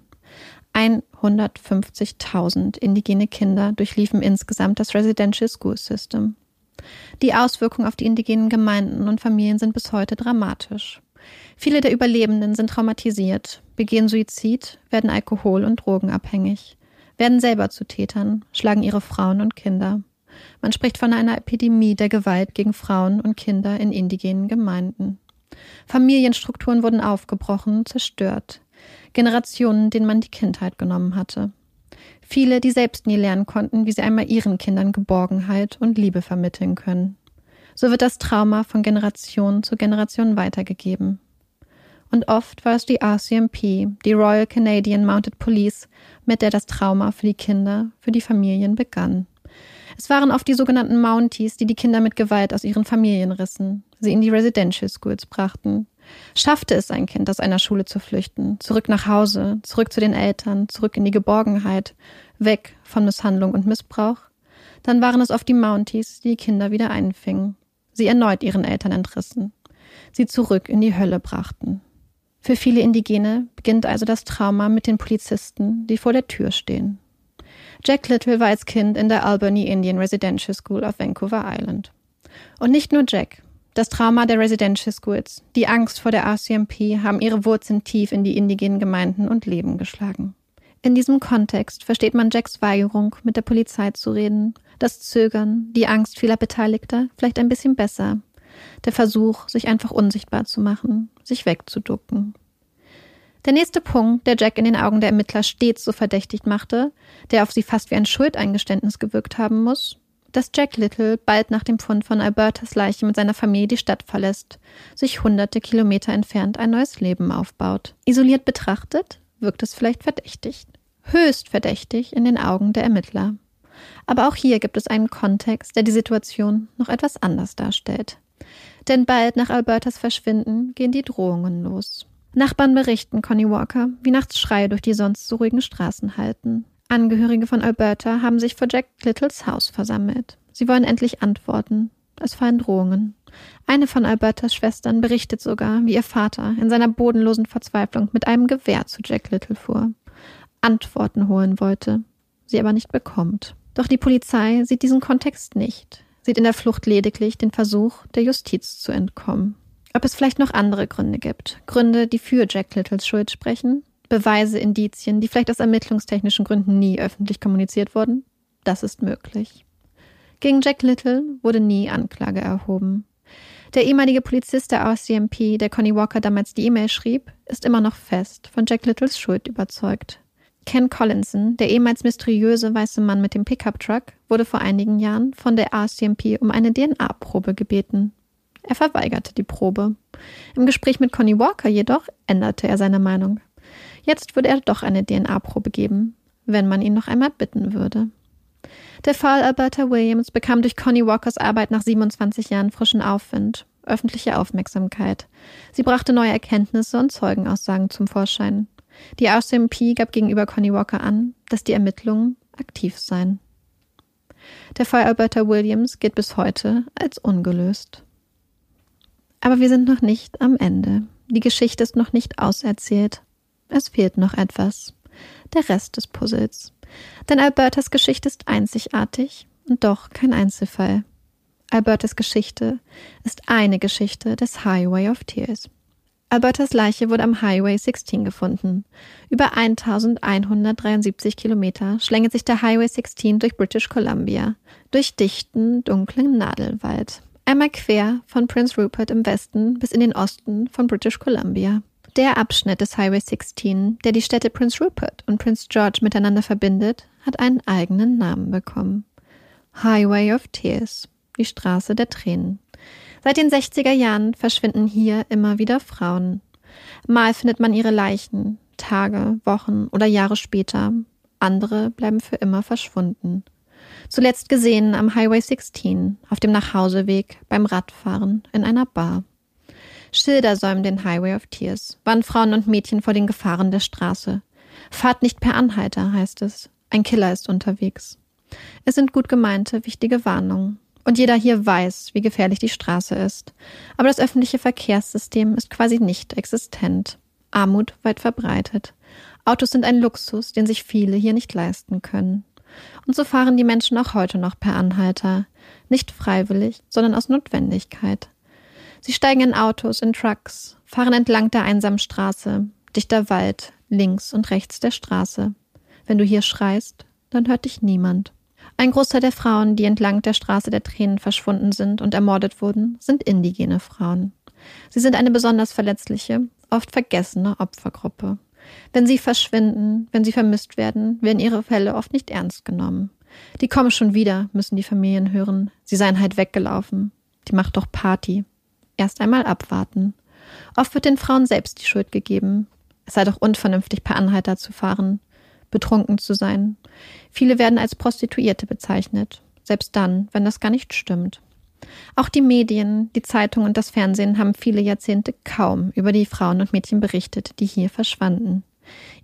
150.000 indigene Kinder durchliefen insgesamt das Residential School System. Die Auswirkungen auf die indigenen Gemeinden und Familien sind bis heute dramatisch. Viele der Überlebenden sind traumatisiert, begehen Suizid, werden alkohol- und drogenabhängig, werden selber zu Tätern, schlagen ihre Frauen und Kinder. Man spricht von einer Epidemie der Gewalt gegen Frauen und Kinder in indigenen Gemeinden. Familienstrukturen wurden aufgebrochen, zerstört. Generationen, denen man die Kindheit genommen hatte. Viele, die selbst nie lernen konnten, wie sie einmal ihren Kindern Geborgenheit und Liebe vermitteln können. So wird das Trauma von Generation zu Generation weitergegeben. Und oft war es die RCMP, die Royal Canadian Mounted Police, mit der das Trauma für die Kinder, für die Familien begann. Es waren oft die sogenannten Mounties, die die Kinder mit Gewalt aus ihren Familien rissen, sie in die Residential Schools brachten, Schaffte es ein Kind, aus einer Schule zu flüchten, zurück nach Hause, zurück zu den Eltern, zurück in die Geborgenheit, weg von Misshandlung und Missbrauch, dann waren es oft die Mounties, die die Kinder wieder einfingen, sie erneut ihren Eltern entrissen, sie zurück in die Hölle brachten. Für viele Indigene beginnt also das Trauma mit den Polizisten, die vor der Tür stehen. Jack Little war als Kind in der Albany Indian Residential School auf Vancouver Island. Und nicht nur Jack, das Trauma der Residential Schools, die Angst vor der RCMP haben ihre Wurzeln tief in die indigenen Gemeinden und Leben geschlagen. In diesem Kontext versteht man Jacks Weigerung, mit der Polizei zu reden, das Zögern, die Angst vieler Beteiligter vielleicht ein bisschen besser. Der Versuch, sich einfach unsichtbar zu machen, sich wegzuducken. Der nächste Punkt, der Jack in den Augen der Ermittler stets so verdächtig machte, der auf sie fast wie ein Schuldeingeständnis gewirkt haben muss, dass Jack Little bald nach dem Fund von Albertas Leiche mit seiner Familie die Stadt verlässt, sich hunderte Kilometer entfernt ein neues Leben aufbaut. Isoliert betrachtet wirkt es vielleicht verdächtig. Höchst verdächtig in den Augen der Ermittler. Aber auch hier gibt es einen Kontext, der die Situation noch etwas anders darstellt. Denn bald nach Albertas Verschwinden gehen die Drohungen los. Nachbarn berichten Connie Walker, wie nachts Schreie durch die sonst so ruhigen Straßen halten. Angehörige von Alberta haben sich vor Jack Littles Haus versammelt. Sie wollen endlich antworten. Es fallen Drohungen. Eine von Albertas Schwestern berichtet sogar, wie ihr Vater in seiner bodenlosen Verzweiflung mit einem Gewehr zu Jack Little fuhr. Antworten holen wollte, sie aber nicht bekommt. Doch die Polizei sieht diesen Kontext nicht, sieht in der Flucht lediglich den Versuch, der Justiz zu entkommen. Ob es vielleicht noch andere Gründe gibt, Gründe, die für Jack Littles Schuld sprechen, Beweise, Indizien, die vielleicht aus ermittlungstechnischen Gründen nie öffentlich kommuniziert wurden? Das ist möglich. Gegen Jack Little wurde nie Anklage erhoben. Der ehemalige Polizist der RCMP, der Connie Walker damals die E-Mail schrieb, ist immer noch fest von Jack Littles Schuld überzeugt. Ken Collinson, der ehemals mysteriöse weiße Mann mit dem Pickup-Truck, wurde vor einigen Jahren von der RCMP um eine DNA-Probe gebeten. Er verweigerte die Probe. Im Gespräch mit Connie Walker jedoch änderte er seine Meinung. Jetzt würde er doch eine DNA-Probe geben, wenn man ihn noch einmal bitten würde. Der Fall Alberta Williams bekam durch Connie Walkers Arbeit nach 27 Jahren frischen Aufwind, öffentliche Aufmerksamkeit. Sie brachte neue Erkenntnisse und Zeugenaussagen zum Vorschein. Die RCMP gab gegenüber Connie Walker an, dass die Ermittlungen aktiv seien. Der Fall Alberta Williams gilt bis heute als ungelöst. Aber wir sind noch nicht am Ende. Die Geschichte ist noch nicht auserzählt. Es fehlt noch etwas. Der Rest des Puzzles. Denn Albertas Geschichte ist einzigartig und doch kein Einzelfall. Albertas Geschichte ist eine Geschichte des Highway of Tears. Albertas Leiche wurde am Highway 16 gefunden. Über 1173 Kilometer schlängelt sich der Highway 16 durch British Columbia, durch dichten, dunklen Nadelwald. Einmal quer von Prince Rupert im Westen bis in den Osten von British Columbia. Der Abschnitt des Highway 16, der die Städte Prince Rupert und Prince George miteinander verbindet, hat einen eigenen Namen bekommen. Highway of Tears, die Straße der Tränen. Seit den 60er Jahren verschwinden hier immer wieder Frauen. Mal findet man ihre Leichen, Tage, Wochen oder Jahre später. Andere bleiben für immer verschwunden. Zuletzt gesehen am Highway 16, auf dem Nachhauseweg, beim Radfahren, in einer Bar. Schilder säumen den Highway of Tears, warnen Frauen und Mädchen vor den Gefahren der Straße. Fahrt nicht per Anhalter, heißt es. Ein Killer ist unterwegs. Es sind gut gemeinte, wichtige Warnungen. Und jeder hier weiß, wie gefährlich die Straße ist. Aber das öffentliche Verkehrssystem ist quasi nicht existent. Armut weit verbreitet. Autos sind ein Luxus, den sich viele hier nicht leisten können. Und so fahren die Menschen auch heute noch per Anhalter. Nicht freiwillig, sondern aus Notwendigkeit. Sie steigen in Autos, in Trucks, fahren entlang der einsamen Straße, dichter Wald, links und rechts der Straße. Wenn du hier schreist, dann hört dich niemand. Ein Großteil der Frauen, die entlang der Straße der Tränen verschwunden sind und ermordet wurden, sind indigene Frauen. Sie sind eine besonders verletzliche, oft vergessene Opfergruppe. Wenn sie verschwinden, wenn sie vermisst werden, werden ihre Fälle oft nicht ernst genommen. Die kommen schon wieder, müssen die Familien hören. Sie seien halt weggelaufen. Die macht doch Party. Erst einmal abwarten. Oft wird den Frauen selbst die Schuld gegeben. Es sei doch unvernünftig, per Anhalter zu fahren betrunken zu sein. Viele werden als Prostituierte bezeichnet, selbst dann, wenn das gar nicht stimmt. Auch die Medien, die Zeitungen und das Fernsehen haben viele Jahrzehnte kaum über die Frauen und Mädchen berichtet, die hier verschwanden.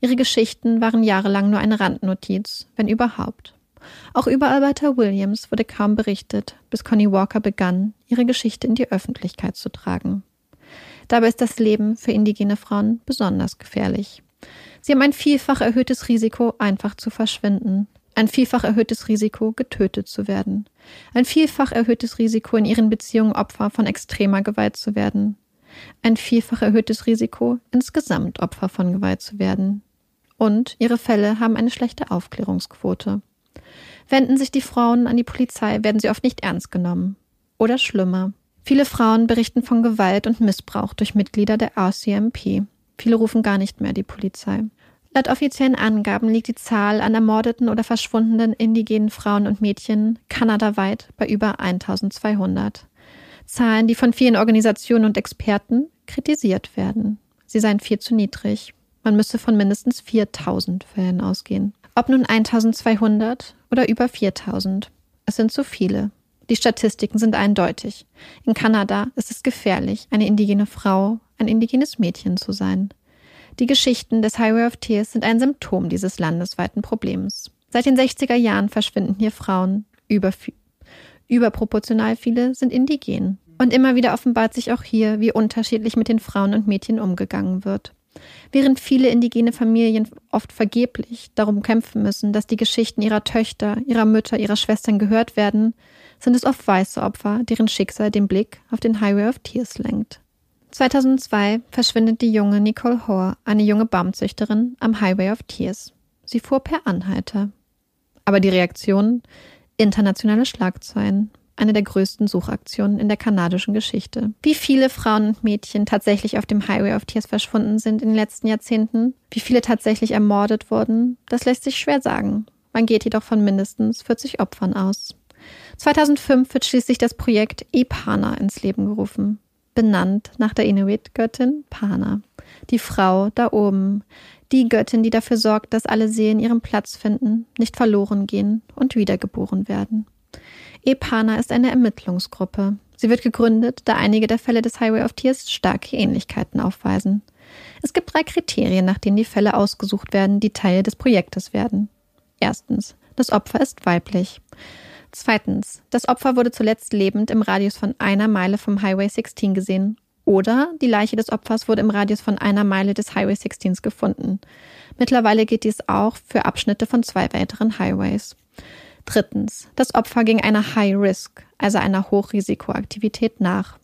Ihre Geschichten waren jahrelang nur eine Randnotiz, wenn überhaupt. Auch über Alberta Williams wurde kaum berichtet, bis Connie Walker begann, ihre Geschichte in die Öffentlichkeit zu tragen. Dabei ist das Leben für indigene Frauen besonders gefährlich. Sie haben ein vielfach erhöhtes Risiko, einfach zu verschwinden. Ein vielfach erhöhtes Risiko, getötet zu werden. Ein vielfach erhöhtes Risiko, in ihren Beziehungen Opfer von extremer Gewalt zu werden. Ein vielfach erhöhtes Risiko, insgesamt Opfer von Gewalt zu werden. Und ihre Fälle haben eine schlechte Aufklärungsquote. Wenden sich die Frauen an die Polizei, werden sie oft nicht ernst genommen. Oder schlimmer. Viele Frauen berichten von Gewalt und Missbrauch durch Mitglieder der RCMP. Viele rufen gar nicht mehr die Polizei. Laut offiziellen Angaben liegt die Zahl an ermordeten oder verschwundenen indigenen Frauen und Mädchen kanadaweit bei über 1200. Zahlen, die von vielen Organisationen und Experten kritisiert werden. Sie seien viel zu niedrig. Man müsse von mindestens 4000 Fällen ausgehen. Ob nun 1200 oder über 4000. Es sind zu viele. Die Statistiken sind eindeutig. In Kanada ist es gefährlich, eine indigene Frau, ein indigenes Mädchen zu sein. Die Geschichten des Highway of Tears sind ein Symptom dieses landesweiten Problems. Seit den 60er Jahren verschwinden hier Frauen. Über, überproportional viele sind indigen. Und immer wieder offenbart sich auch hier, wie unterschiedlich mit den Frauen und Mädchen umgegangen wird. Während viele indigene Familien oft vergeblich darum kämpfen müssen, dass die Geschichten ihrer Töchter, ihrer Mütter, ihrer Schwestern gehört werden, sind es oft weiße Opfer, deren Schicksal den Blick auf den Highway of Tears lenkt. 2002 verschwindet die junge Nicole Hoare, eine junge Baumzüchterin, am Highway of Tears. Sie fuhr per Anhalter. Aber die Reaktion? Internationale Schlagzeilen, eine der größten Suchaktionen in der kanadischen Geschichte. Wie viele Frauen und Mädchen tatsächlich auf dem Highway of Tears verschwunden sind in den letzten Jahrzehnten, wie viele tatsächlich ermordet wurden, das lässt sich schwer sagen. Man geht jedoch von mindestens 40 Opfern aus. 2005 wird schließlich das Projekt EPANA ins Leben gerufen, benannt nach der Inuit-Göttin Pana, die Frau da oben, die Göttin, die dafür sorgt, dass alle Seelen ihren Platz finden, nicht verloren gehen und wiedergeboren werden. EPANA ist eine Ermittlungsgruppe. Sie wird gegründet, da einige der Fälle des Highway of Tears starke Ähnlichkeiten aufweisen. Es gibt drei Kriterien, nach denen die Fälle ausgesucht werden, die Teil des Projektes werden. Erstens, das Opfer ist weiblich. Zweitens, das Opfer wurde zuletzt lebend im Radius von einer Meile vom Highway 16 gesehen. Oder die Leiche des Opfers wurde im Radius von einer Meile des Highway 16 gefunden. Mittlerweile geht dies auch für Abschnitte von zwei weiteren Highways. Drittens, das Opfer ging einer High-Risk, also einer Hochrisikoaktivität nach.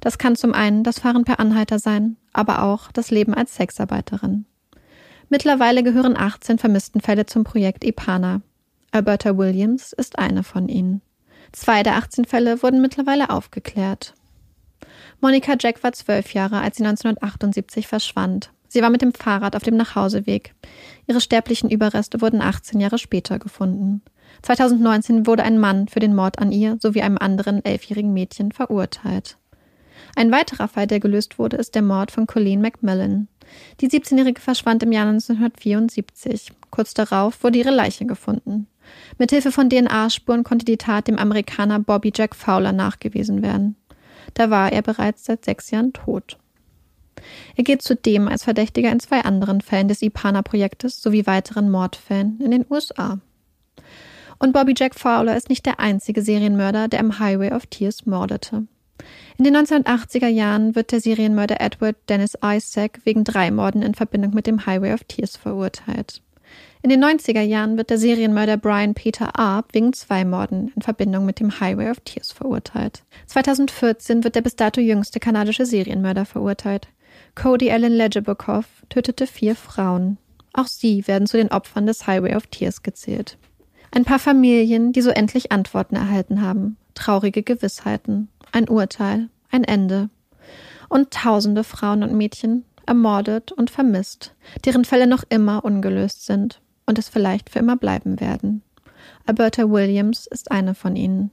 Das kann zum einen das Fahren per Anhalter sein, aber auch das Leben als Sexarbeiterin. Mittlerweile gehören 18 vermissten Fälle zum Projekt IPANA. Alberta Williams ist eine von ihnen. Zwei der 18 Fälle wurden mittlerweile aufgeklärt. Monika Jack war zwölf Jahre, als sie 1978 verschwand. Sie war mit dem Fahrrad auf dem Nachhauseweg. Ihre sterblichen Überreste wurden 18 Jahre später gefunden. 2019 wurde ein Mann für den Mord an ihr sowie einem anderen elfjährigen Mädchen verurteilt. Ein weiterer Fall, der gelöst wurde, ist der Mord von Colleen McMillan. Die 17-Jährige verschwand im Jahr 1974. Kurz darauf wurde ihre Leiche gefunden. Mithilfe von DNA-Spuren konnte die Tat dem Amerikaner Bobby Jack Fowler nachgewiesen werden. Da war er bereits seit sechs Jahren tot. Er geht zudem als Verdächtiger in zwei anderen Fällen des IPANA-Projektes sowie weiteren Mordfällen in den USA. Und Bobby Jack Fowler ist nicht der einzige Serienmörder, der im Highway of Tears mordete. In den 1980er Jahren wird der Serienmörder Edward Dennis Isaac wegen drei Morden in Verbindung mit dem Highway of Tears verurteilt. In den 90er Jahren wird der Serienmörder Brian Peter Arp wegen zwei Morden in Verbindung mit dem Highway of Tears verurteilt. 2014 wird der bis dato jüngste kanadische Serienmörder verurteilt. Cody Allen Ledgerbokoff tötete vier Frauen. Auch sie werden zu den Opfern des Highway of Tears gezählt. Ein paar Familien, die so endlich Antworten erhalten haben, traurige Gewissheiten, ein Urteil, ein Ende. Und tausende Frauen und Mädchen ermordet und vermisst, deren Fälle noch immer ungelöst sind und es vielleicht für immer bleiben werden. Alberta Williams ist eine von ihnen.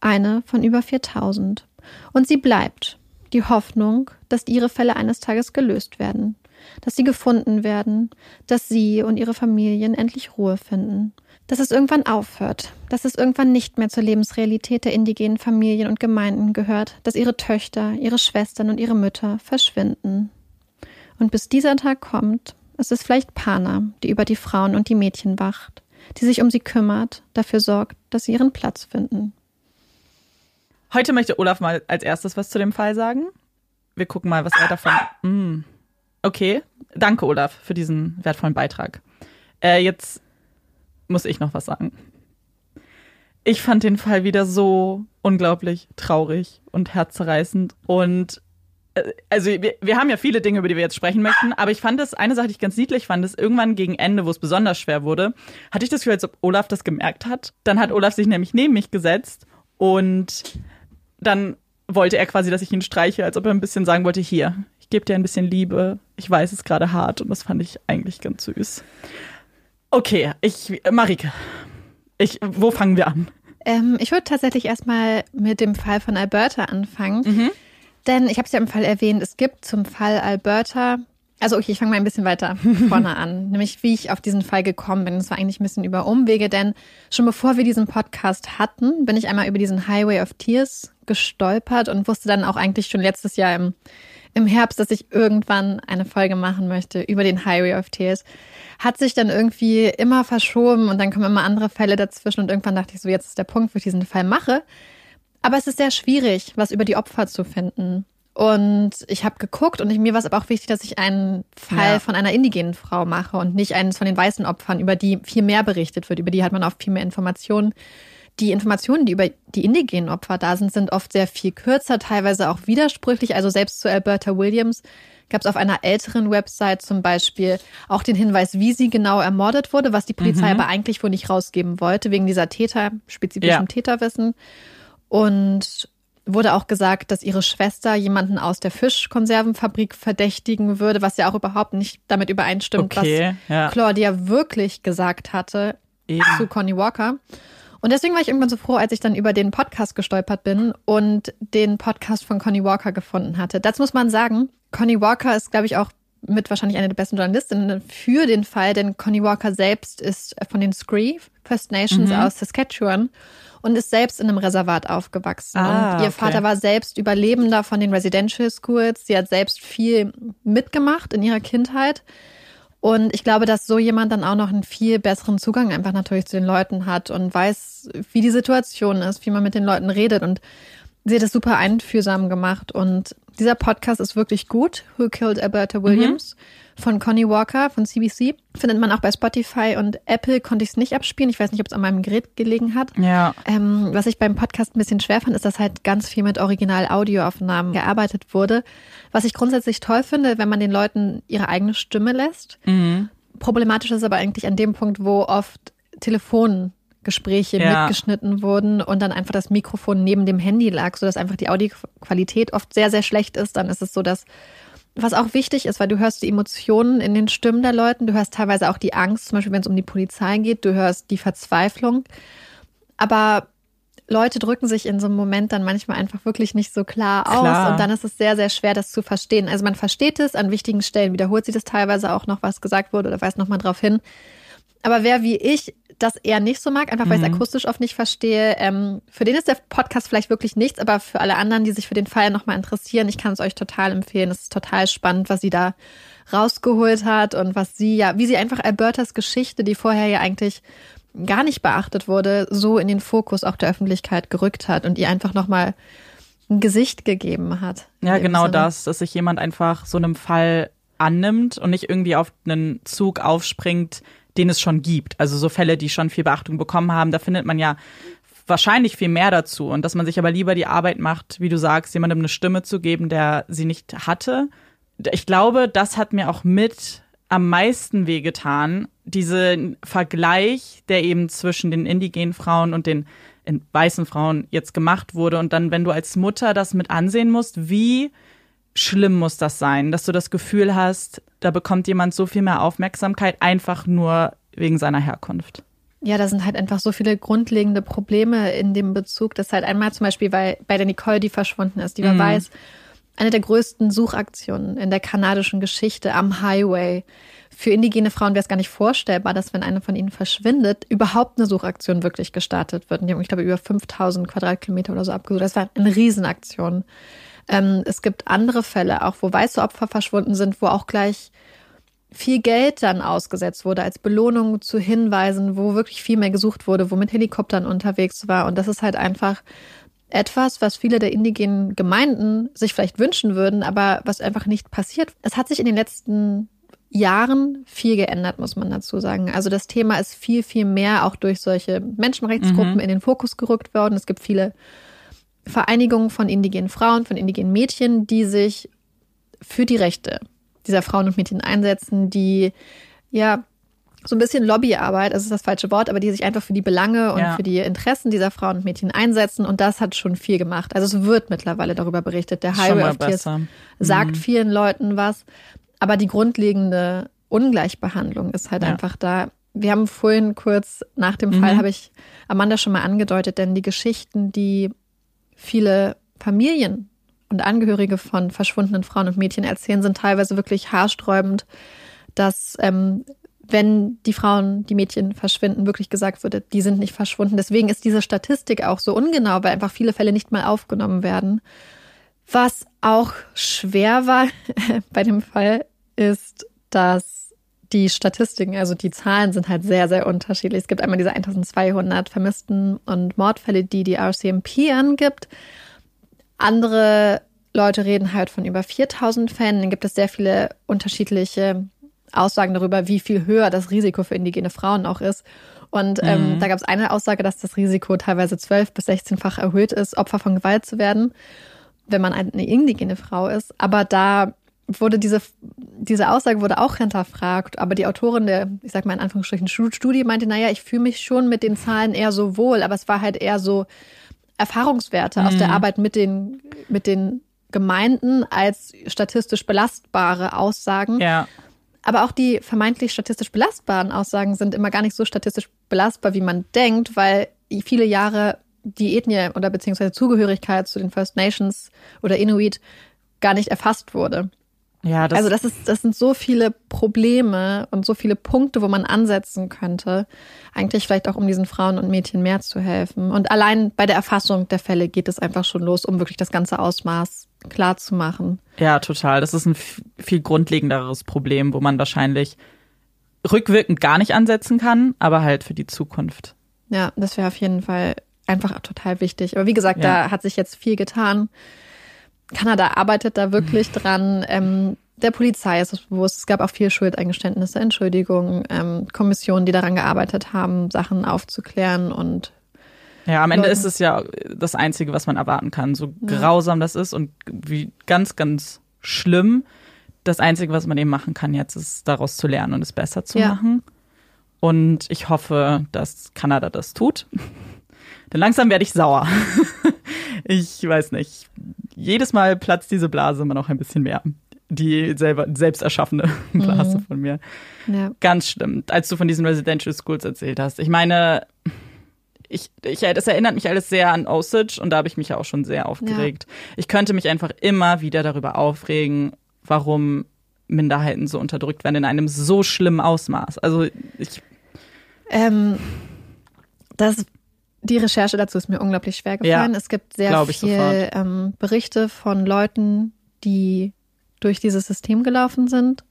Eine von über 4000. Und sie bleibt. Die Hoffnung, dass ihre Fälle eines Tages gelöst werden, dass sie gefunden werden, dass sie und ihre Familien endlich Ruhe finden, dass es irgendwann aufhört, dass es irgendwann nicht mehr zur Lebensrealität der indigenen Familien und Gemeinden gehört, dass ihre Töchter, ihre Schwestern und ihre Mütter verschwinden. Und bis dieser Tag kommt, ist es vielleicht Pana, die über die Frauen und die Mädchen wacht, die sich um sie kümmert, dafür sorgt, dass sie ihren Platz finden. Heute möchte Olaf mal als erstes was zu dem Fall sagen. Wir gucken mal, was er davon. Mm. Okay, danke Olaf für diesen wertvollen Beitrag. Äh, jetzt muss ich noch was sagen. Ich fand den Fall wieder so unglaublich traurig und herzzerreißend. Und äh, also wir, wir haben ja viele Dinge, über die wir jetzt sprechen möchten, aber ich fand es, eine Sache, die ich ganz niedlich fand, ist irgendwann gegen Ende, wo es besonders schwer wurde, hatte ich das Gefühl, als ob Olaf das gemerkt hat. Dann hat Olaf sich nämlich neben mich gesetzt und dann wollte er quasi, dass ich ihn streiche, als ob er ein bisschen sagen wollte, hier, ich gebe dir ein bisschen Liebe. Ich weiß, es gerade hart und das fand ich eigentlich ganz süß. Okay, ich, Marike, ich, wo fangen wir an? Ähm, ich würde tatsächlich erstmal mit dem Fall von Alberta anfangen. Mhm. Denn ich habe es ja im Fall erwähnt, es gibt zum Fall Alberta also okay, ich fange mal ein bisschen weiter vorne an, nämlich wie ich auf diesen Fall gekommen bin. Das war eigentlich ein bisschen über Umwege, denn schon bevor wir diesen Podcast hatten, bin ich einmal über diesen Highway of Tears gestolpert und wusste dann auch eigentlich schon letztes Jahr im, im Herbst, dass ich irgendwann eine Folge machen möchte über den Highway of Tears. Hat sich dann irgendwie immer verschoben und dann kommen immer andere Fälle dazwischen und irgendwann dachte ich so, jetzt ist der Punkt, wo ich diesen Fall mache. Aber es ist sehr schwierig, was über die Opfer zu finden. Und ich habe geguckt und ich, mir war es aber auch wichtig, dass ich einen Fall ja. von einer indigenen Frau mache und nicht eines von den weißen Opfern, über die viel mehr berichtet wird. Über die hat man auch viel mehr Informationen. Die Informationen, die über die indigenen Opfer da sind, sind oft sehr viel kürzer, teilweise auch widersprüchlich. Also selbst zu Alberta Williams gab es auf einer älteren Website zum Beispiel auch den Hinweis, wie sie genau ermordet wurde, was die Polizei mhm. aber eigentlich wohl nicht rausgeben wollte, wegen dieser Täter, spezifischen ja. Täterwissen. Und wurde auch gesagt, dass ihre Schwester jemanden aus der Fischkonservenfabrik verdächtigen würde, was ja auch überhaupt nicht damit übereinstimmt, okay, was ja. Claudia wirklich gesagt hatte Eben. zu Connie Walker. Und deswegen war ich irgendwann so froh, als ich dann über den Podcast gestolpert bin und den Podcast von Connie Walker gefunden hatte. Dazu muss man sagen, Connie Walker ist, glaube ich, auch mit wahrscheinlich einer der besten Journalistinnen für den Fall, denn Connie Walker selbst ist von den Scree First Nations mhm. aus Saskatchewan und ist selbst in einem Reservat aufgewachsen. Ah, und ihr okay. Vater war selbst Überlebender von den Residential Schools. Sie hat selbst viel mitgemacht in ihrer Kindheit. Und ich glaube, dass so jemand dann auch noch einen viel besseren Zugang einfach natürlich zu den Leuten hat und weiß, wie die Situation ist, wie man mit den Leuten redet. Und sie hat es super einfühlsam gemacht. Und dieser Podcast ist wirklich gut. Who Killed Alberta Williams? Mhm von Connie Walker von CBC. Findet man auch bei Spotify und Apple konnte ich es nicht abspielen. Ich weiß nicht, ob es an meinem Gerät gelegen hat. Ja. Ähm, was ich beim Podcast ein bisschen schwer fand, ist, dass halt ganz viel mit Original-Audioaufnahmen gearbeitet wurde. Was ich grundsätzlich toll finde, wenn man den Leuten ihre eigene Stimme lässt. Mhm. Problematisch ist aber eigentlich an dem Punkt, wo oft Telefongespräche ja. mitgeschnitten wurden und dann einfach das Mikrofon neben dem Handy lag, sodass einfach die Audioqualität oft sehr, sehr schlecht ist. Dann ist es so, dass was auch wichtig ist, weil du hörst die Emotionen in den Stimmen der Leute, du hörst teilweise auch die Angst, zum Beispiel wenn es um die Polizei geht, du hörst die Verzweiflung. Aber Leute drücken sich in so einem Moment dann manchmal einfach wirklich nicht so klar, klar aus und dann ist es sehr, sehr schwer, das zu verstehen. Also man versteht es, an wichtigen Stellen wiederholt sich das teilweise auch noch, was gesagt wurde oder weist nochmal drauf hin. Aber wer wie ich das eher nicht so mag, einfach weil mhm. ich es akustisch oft nicht verstehe. Ähm, für den ist der Podcast vielleicht wirklich nichts, aber für alle anderen, die sich für den Fall nochmal interessieren, ich kann es euch total empfehlen. Es ist total spannend, was sie da rausgeholt hat und was sie ja, wie sie einfach Albertas Geschichte, die vorher ja eigentlich gar nicht beachtet wurde, so in den Fokus auch der Öffentlichkeit gerückt hat und ihr einfach nochmal ein Gesicht gegeben hat. Ja, genau Sinne. das, dass sich jemand einfach so einem Fall annimmt und nicht irgendwie auf einen Zug aufspringt, den es schon gibt. Also so Fälle, die schon viel Beachtung bekommen haben, da findet man ja wahrscheinlich viel mehr dazu. Und dass man sich aber lieber die Arbeit macht, wie du sagst, jemandem eine Stimme zu geben, der sie nicht hatte. Ich glaube, das hat mir auch mit am meisten wehgetan, diesen Vergleich, der eben zwischen den indigenen Frauen und den weißen Frauen jetzt gemacht wurde. Und dann, wenn du als Mutter das mit ansehen musst, wie schlimm muss das sein, dass du das Gefühl hast, da bekommt jemand so viel mehr Aufmerksamkeit, einfach nur wegen seiner Herkunft. Ja, da sind halt einfach so viele grundlegende Probleme in dem Bezug, dass halt einmal zum Beispiel bei, bei der Nicole, die verschwunden ist, die man mhm. weiß, eine der größten Suchaktionen in der kanadischen Geschichte am Highway. Für indigene Frauen wäre es gar nicht vorstellbar, dass wenn eine von ihnen verschwindet, überhaupt eine Suchaktion wirklich gestartet wird. Und die haben, ich glaube, über 5000 Quadratkilometer oder so abgesucht. Das war eine Riesenaktion. Ähm, es gibt andere Fälle, auch wo weiße Opfer verschwunden sind, wo auch gleich viel Geld dann ausgesetzt wurde als Belohnung zu Hinweisen, wo wirklich viel mehr gesucht wurde, wo mit Helikoptern unterwegs war. Und das ist halt einfach etwas, was viele der indigenen Gemeinden sich vielleicht wünschen würden, aber was einfach nicht passiert. Es hat sich in den letzten Jahren viel geändert, muss man dazu sagen. Also das Thema ist viel, viel mehr auch durch solche Menschenrechtsgruppen mhm. in den Fokus gerückt worden. Es gibt viele Vereinigungen von indigenen Frauen, von indigenen Mädchen, die sich für die Rechte dieser Frauen und Mädchen einsetzen, die ja so ein bisschen Lobbyarbeit, das ist das falsche Wort, aber die sich einfach für die Belange und Ja. für die Interessen dieser Frauen und Mädchen einsetzen und das hat schon viel gemacht. Also es wird mittlerweile darüber berichtet. Der Highway of Tears sagt Mhm. vielen Leuten was, aber die grundlegende Ungleichbehandlung ist halt Ja. einfach da. Wir haben vorhin kurz nach dem Fall Mhm. habe ich Amanda schon mal angedeutet, denn die Geschichten, die viele Familien und Angehörige von verschwundenen Frauen und Mädchen erzählen, sind teilweise wirklich haarsträubend, dass ähm, wenn die Frauen, die Mädchen verschwinden, wirklich gesagt würde, die sind nicht verschwunden. Deswegen ist diese Statistik auch so ungenau, weil einfach viele Fälle nicht mal aufgenommen werden. Was auch schwer war bei dem Fall, ist, dass die Statistiken, also die Zahlen sind halt sehr, sehr unterschiedlich. Es gibt einmal diese 1200 Vermissten und Mordfälle, die die RCMP angibt. Andere Leute reden halt von über 4000 Fällen. Dann gibt es sehr viele unterschiedliche Aussagen darüber, wie viel höher das Risiko für indigene Frauen auch ist. Und ähm, Mhm. da gab es eine Aussage, dass das Risiko teilweise 12 bis 16-fach erhöht ist, Opfer von Gewalt zu werden, wenn man eine indigene Frau ist. Aber da wurde diese, diese Aussage wurde auch hinterfragt. Aber die Autorin der, ich sag mal in Anführungsstrichen, Studie meinte, naja, ich fühle mich schon mit den Zahlen eher so wohl, aber es war halt eher so Erfahrungswerte aus der Arbeit mit den, mit den Gemeinden als statistisch belastbare Aussagen. Ja. Aber auch die vermeintlich statistisch belastbaren Aussagen sind immer gar nicht so statistisch belastbar, wie man denkt, weil viele Jahre die Ethnie oder beziehungsweise Zugehörigkeit zu den First Nations oder Inuit gar nicht erfasst wurde. Ja, das, also das ist, das sind so viele Probleme und so viele Punkte, wo man ansetzen könnte, eigentlich vielleicht auch um diesen Frauen und Mädchen mehr zu helfen. Und allein bei der Erfassung der Fälle geht es einfach schon los, um wirklich das ganze Ausmaß klar zu machen. ja, total. Das ist ein viel grundlegenderes Problem, wo man wahrscheinlich rückwirkend gar nicht ansetzen kann, aber halt für die Zukunft. Ja, das wäre auf jeden Fall einfach total wichtig. Aber wie gesagt, Ja. da hat sich jetzt viel getan. Kanada arbeitet da wirklich dran. Ähm, der Polizei ist es bewusst. Es gab auch viel Schuldeingeständnisse, Entschuldigungen, ähm, Kommissionen, die daran gearbeitet haben, Sachen aufzuklären und Ja, am Ende Leuten. ist es ja das Einzige, was man erwarten kann. So grausam das ist und wie ganz, ganz schlimm. Das Einzige, was man eben machen kann jetzt, ist daraus zu lernen und es besser zu Ja. machen. Und ich hoffe, dass Kanada das tut. Denn langsam werde ich sauer. ich weiß nicht. Jedes Mal platzt diese Blase immer noch ein bisschen mehr. Die selber, selbst erschaffene Blase von mir. ja. Ganz schlimm, als du von diesen Residential Schools erzählt hast. Ich meine, ich, ich, das erinnert mich alles sehr an Osage und da habe ich mich ja auch schon sehr aufgeregt. Ich könnte mich einfach immer wieder darüber aufregen, warum Minderheiten so unterdrückt werden in einem so schlimmen Ausmaß. Also ich, Ähm, das, die Recherche dazu ist mir unglaublich schwer gefallen. Ja, es gibt sehr viel ähm, Berichte von Leuten, die durch dieses System gelaufen sind.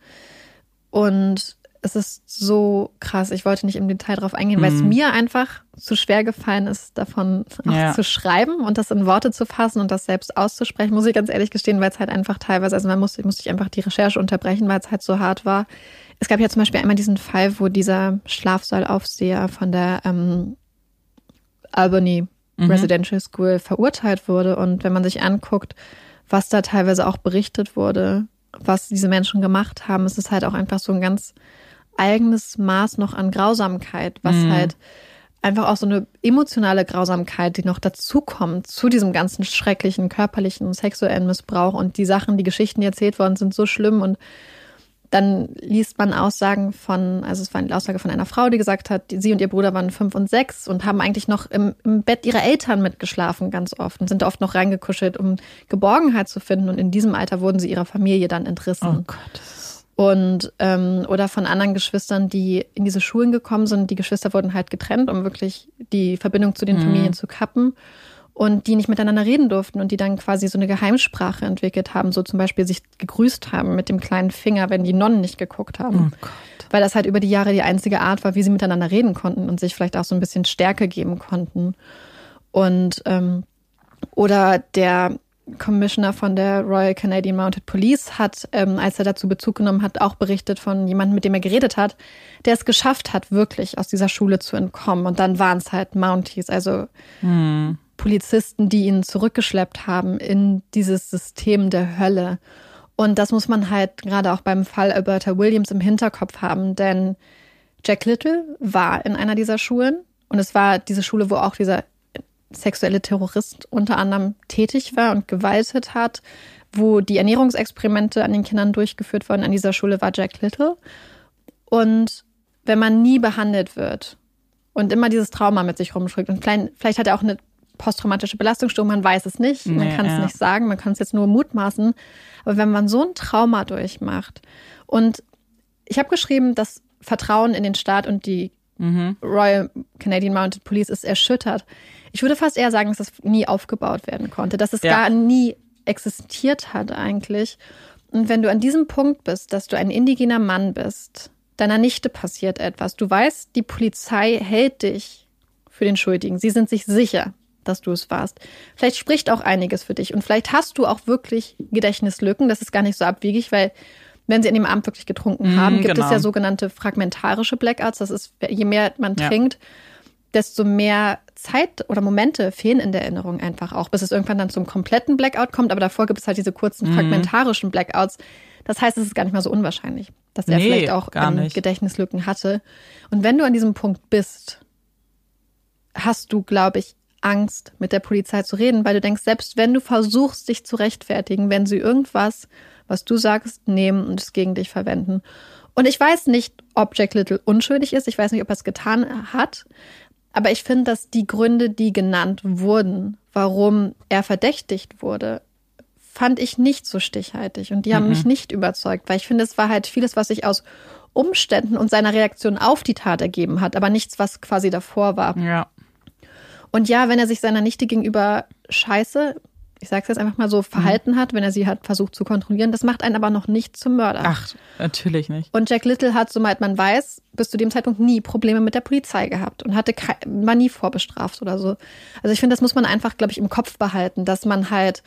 Und es ist so krass. Ich wollte nicht im Detail drauf eingehen, weil es Mhm. mir einfach zu schwer gefallen ist, davon auch Ja. zu schreiben und das in Worte zu fassen und das selbst auszusprechen, muss ich ganz ehrlich gestehen, weil es halt einfach teilweise, also man musste, musste ich einfach die Recherche unterbrechen, weil es halt so hart war. Es gab ja zum Beispiel einmal diesen Fall, wo dieser Schlafsaalaufseher von der ähm, Albany Mhm. Residential School verurteilt wurde. Und wenn man sich anguckt, was da teilweise auch berichtet wurde, was diese Menschen gemacht haben, ist es halt auch einfach so ein ganz eigenes Maß noch an Grausamkeit, was Mhm. halt einfach auch so eine emotionale Grausamkeit, die noch dazukommt zu diesem ganzen schrecklichen körperlichen und sexuellen Missbrauch und die Sachen, die Geschichten, die erzählt worden sind, so schlimm und dann liest man Aussagen von, also es war eine Aussage von einer Frau, die gesagt hat, sie und ihr Bruder waren fünf und sechs und haben eigentlich noch im, im Bett ihrer Eltern mitgeschlafen ganz oft und sind oft noch reingekuschelt, um Geborgenheit zu finden. Und in diesem Alter wurden sie ihrer Familie dann entrissen. oh Gott. Und ähm, oder von anderen Geschwistern, die in diese Schulen gekommen sind. Die Geschwister wurden halt getrennt, um wirklich die Verbindung zu den Mhm. Familien zu kappen. Und die nicht miteinander reden durften und die dann quasi so eine Geheimsprache entwickelt haben, so zum Beispiel sich gegrüßt haben mit dem kleinen Finger, wenn die Nonnen nicht geguckt haben. Oh. Weil das halt über die Jahre die einzige Art war, wie sie miteinander reden konnten und sich vielleicht auch so ein bisschen Stärke geben konnten. Und ähm, oder der Commissioner von der Royal Canadian Mounted Police hat, ähm, als er dazu Bezug genommen hat, auch berichtet von jemandem, mit dem er geredet hat, der es geschafft hat, wirklich aus dieser Schule zu entkommen. Und dann waren es halt Mounties, also Hm. Polizisten, die ihn zurückgeschleppt haben in dieses System der Hölle. Und das muss man halt gerade auch beim Fall Alberta Williams im Hinterkopf haben, denn Jack Little war in einer dieser Schulen und es war diese Schule, wo auch dieser sexuelle Terrorist unter anderem tätig war und gewaltet hat, wo die Ernährungsexperimente an den Kindern durchgeführt wurden. An dieser Schule war Jack Little. Und wenn man nie behandelt wird und immer dieses Trauma mit sich rumschlägt und vielleicht, vielleicht hat er auch eine posttraumatische Belastungsstörung, man weiß es nicht, man kann es ja. nicht sagen, man kann es jetzt nur mutmaßen. Aber wenn man so ein Trauma durchmacht und ich habe geschrieben, das Vertrauen in den Staat und die mhm. Royal Canadian Mounted Police ist erschüttert. Ich würde fast eher sagen, dass das nie aufgebaut werden konnte, dass es ja. gar nie existiert hat eigentlich. Und wenn du an diesem Punkt bist, dass du ein indigener Mann bist, deiner Nichte passiert etwas, du weißt, die Polizei hält dich für den Schuldigen, sie sind sich sicher, dass du es warst. Vielleicht spricht auch einiges für dich und vielleicht hast du auch wirklich Gedächtnislücken, das ist gar nicht so abwegig, weil wenn sie an dem Abend wirklich getrunken haben, mm, gibt genau. es ja sogenannte fragmentarische Blackouts. Das ist, je mehr man ja. trinkt, desto mehr Zeit oder Momente fehlen in der Erinnerung einfach auch, bis es irgendwann dann zum kompletten Blackout kommt. Aber davor gibt es halt diese kurzen mhm. fragmentarischen Blackouts. Das heißt, es ist gar nicht mal so unwahrscheinlich, dass er nee, vielleicht auch ähm, Gedächtnislücken hatte. Und wenn du an diesem Punkt bist, hast du, glaube ich, Angst, mit der Polizei zu reden, weil du denkst, selbst wenn du versuchst, dich zu rechtfertigen, wenn sie irgendwas, was du sagst, nehmen und es gegen dich verwenden. Und ich weiß nicht, ob Jack Little unschuldig ist. Ich weiß nicht, ob er es getan hat. Aber ich finde, dass die Gründe, die genannt wurden, warum er verdächtigt wurde, fand ich nicht so stichhaltig. Und die haben mhm. mich nicht überzeugt, weil ich finde, es war halt vieles, was sich aus Umständen und seiner Reaktion auf die Tat ergeben hat, aber nichts, was quasi davor war. Ja. Und ja, wenn er sich seiner Nichte gegenüber scheiße ich sag's jetzt einfach mal so, verhalten mhm. hat, wenn er sie hat versucht zu kontrollieren. Das macht einen aber noch nicht zum Mörder. Ach, natürlich nicht. Und Jack Little hat, soweit man weiß, bis zu dem Zeitpunkt nie Probleme mit der Polizei gehabt und hatte war nie vorbestraft oder so. Also ich finde, das muss man einfach, glaube ich, im Kopf behalten, dass man halt,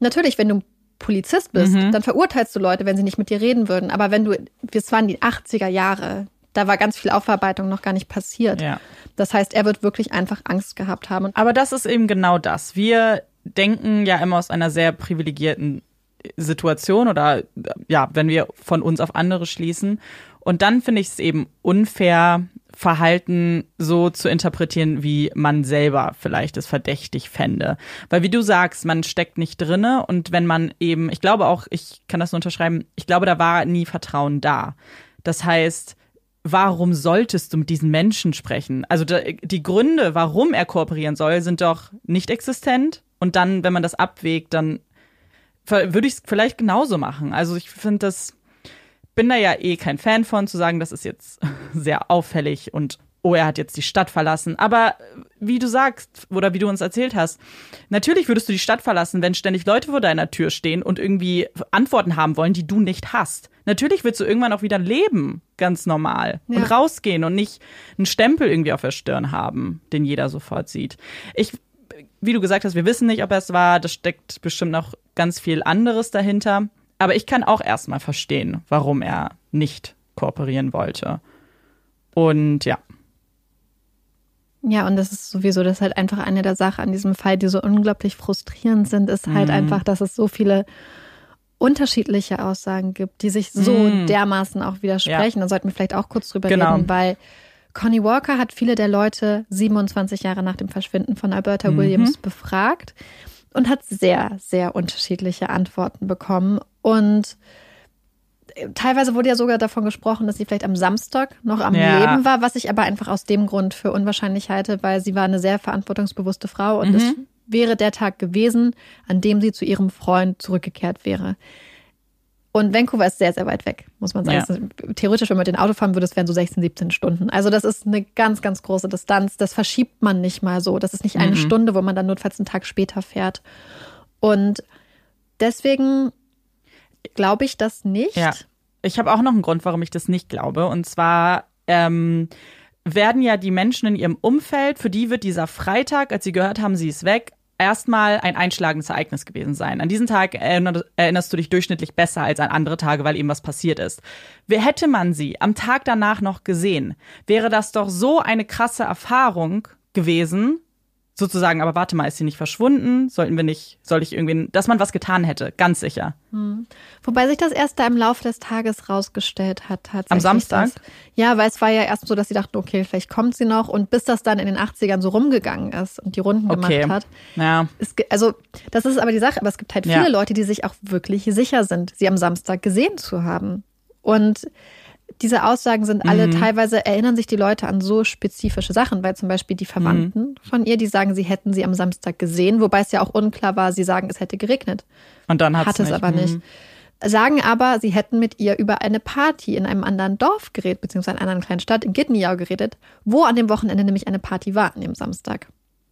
natürlich, wenn du Polizist bist, mhm. dann verurteilst du Leute, wenn sie nicht mit dir reden würden. Aber wenn du, es waren die 80er Jahre, da war ganz viel Aufarbeitung noch gar nicht passiert. Ja. Das heißt, er wird wirklich einfach Angst gehabt haben. Aber das ist eben genau das. Wir denken ja immer aus einer sehr privilegierten Situation oder ja, wenn wir von uns auf andere schließen. Und dann finde ich es eben unfair, Verhalten so zu interpretieren, wie man selber vielleicht es verdächtig fände. Weil wie du sagst, man steckt nicht drinne und wenn man eben, ich glaube auch, ich kann das nur unterschreiben, ich glaube, da war nie Vertrauen da. Das heißt, warum solltest du mit diesen Menschen sprechen? Also die Gründe, warum er kooperieren soll, sind doch nicht existent und dann, wenn man das abwägt, dann würde ich es vielleicht genauso machen. Also ich finde das, bin da ja eh kein Fan von, zu sagen, das ist jetzt sehr auffällig und oh, er hat jetzt die Stadt verlassen. Aber wie du sagst oder wie du uns erzählt hast, natürlich würdest du die Stadt verlassen, wenn ständig Leute vor deiner Tür stehen und irgendwie Antworten haben wollen, die du nicht hast. Natürlich willst du irgendwann auch wieder leben, ganz normal. Ja. Und rausgehen und nicht einen Stempel irgendwie auf der Stirn haben, den jeder sofort sieht. Ich wie du gesagt hast, wir wissen nicht, ob er es war. Das steckt bestimmt noch ganz viel anderes dahinter. Aber ich kann auch erstmal verstehen, warum er nicht kooperieren wollte. Und ja. Ja, und das ist sowieso, das ist halt einfach eine der Sachen an diesem Fall, die so unglaublich frustrierend sind, ist halt mhm. einfach, dass es so viele unterschiedliche Aussagen gibt, die sich so mhm. dermaßen auch widersprechen. Ja. Da sollten wir vielleicht auch kurz drüber genau. reden, weil Connie Walker hat viele der Leute 27 Jahre nach dem Verschwinden von Alberta mhm. Williams befragt und hat sehr, sehr unterschiedliche Antworten bekommen. Und teilweise wurde ja sogar davon gesprochen, dass sie vielleicht am Samstag noch am ja. Leben war, was ich aber einfach aus dem Grund für unwahrscheinlich halte, weil sie war eine sehr verantwortungsbewusste Frau und mhm. es wäre der Tag gewesen, an dem sie zu ihrem Freund zurückgekehrt wäre. Und Vancouver ist sehr, sehr weit weg, muss man sagen. Ja. theoretisch, wenn man mit dem Auto fahren würde, es wären so 16, 17 Stunden. Also das ist eine ganz, ganz große Distanz. Das verschiebt man nicht mal so. Das ist nicht eine mhm. Stunde, wo man dann notfalls einen Tag später fährt. Und deswegen glaube ich das nicht. Ja. Ich habe auch noch einen Grund, warum ich das nicht glaube. Und zwar ähm, werden ja die Menschen in ihrem Umfeld, für die wird dieser Freitag, als sie gehört haben, sie ist weg, erstmal ein einschlagendes Ereignis gewesen sein. An diesen Tag erinnerst du dich durchschnittlich besser als an andere Tage, weil eben was passiert ist. Hätte man sie am Tag danach noch gesehen, wäre das doch so eine krasse Erfahrung gewesen, sozusagen, aber warte mal, ist sie nicht verschwunden? Sollten wir nicht, soll ich irgendwie, dass man was getan hätte, ganz sicher. Hm. Wobei sich das erst da im Laufe des Tages rausgestellt hat. Tatsächlich Am Samstag? Das, ja, weil es war ja erst so, dass sie dachten, okay, vielleicht kommt sie noch und bis das dann in den 80ern so rumgegangen ist und die Runden Okay. gemacht hat. Ja. Es, also, das ist aber die Sache, aber es gibt halt viele Ja. Leute, die sich auch wirklich sicher sind, sie am Samstag gesehen zu haben. Und diese Aussagen sind alle, Mhm. teilweise erinnern sich die Leute an so spezifische Sachen, weil zum Beispiel die Verwandten Mhm. von ihr, die sagen, sie hätten sie am Samstag gesehen, wobei es ja auch unklar war, sie sagen, es hätte geregnet. Und dann Hat es nicht. aber nicht. Mhm. Sagen aber, sie hätten mit ihr über eine Party in einem anderen Dorf geredet, beziehungsweise in einer anderen kleinen Stadt in Gittenjau geredet, wo an dem Wochenende nämlich eine Party war, an dem Samstag.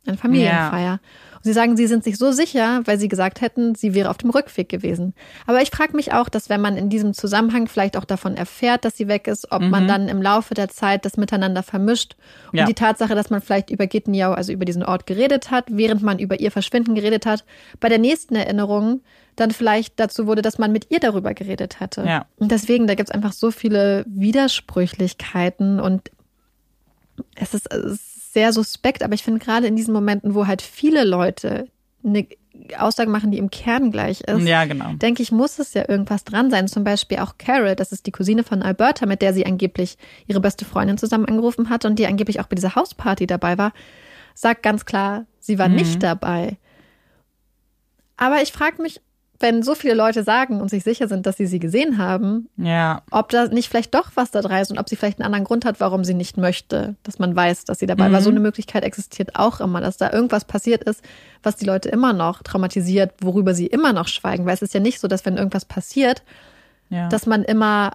Eine Familienfeier. Und sie sagen, sie sind sich so sicher, weil sie gesagt hätten, sie wäre auf dem Rückweg gewesen. Aber ich frage mich auch, dass wenn man in diesem Zusammenhang vielleicht auch davon erfährt, dass sie weg ist, ob man dann im Laufe der Zeit das miteinander vermischt. Und Ja. die Tatsache, dass man vielleicht über Gittenjau, also über diesen Ort geredet hat, während man über ihr Verschwinden geredet hat, bei der nächsten Erinnerung dann vielleicht dazu wurde, dass man mit ihr darüber geredet hatte. Ja. Und deswegen, da gibt es einfach so viele Widersprüchlichkeiten und es ist, es ist sehr suspekt, aber ich finde gerade in diesen Momenten, wo halt viele Leute eine Aussage machen, die im Kern gleich ist, Ja, genau. denke ich, muss es ja irgendwas dran sein. Zum Beispiel auch Carol, das ist die Cousine von Alberta, mit der sie angeblich ihre beste Freundin zusammen angerufen hat und die angeblich auch bei dieser Hausparty dabei war, sagt ganz klar, sie war Mhm. nicht dabei. Aber ich frage mich, wenn so viele Leute sagen und sich sicher sind, dass sie sie gesehen haben, Ja. ob da nicht vielleicht doch was da dran ist und ob sie vielleicht einen anderen Grund hat, warum sie nicht möchte, dass man weiß, dass sie dabei war. Mhm. So eine Möglichkeit existiert auch immer, dass da irgendwas passiert ist, was die Leute immer noch traumatisiert, worüber sie immer noch schweigen. Weil es ist ja nicht so, dass wenn irgendwas passiert, Ja. dass man immer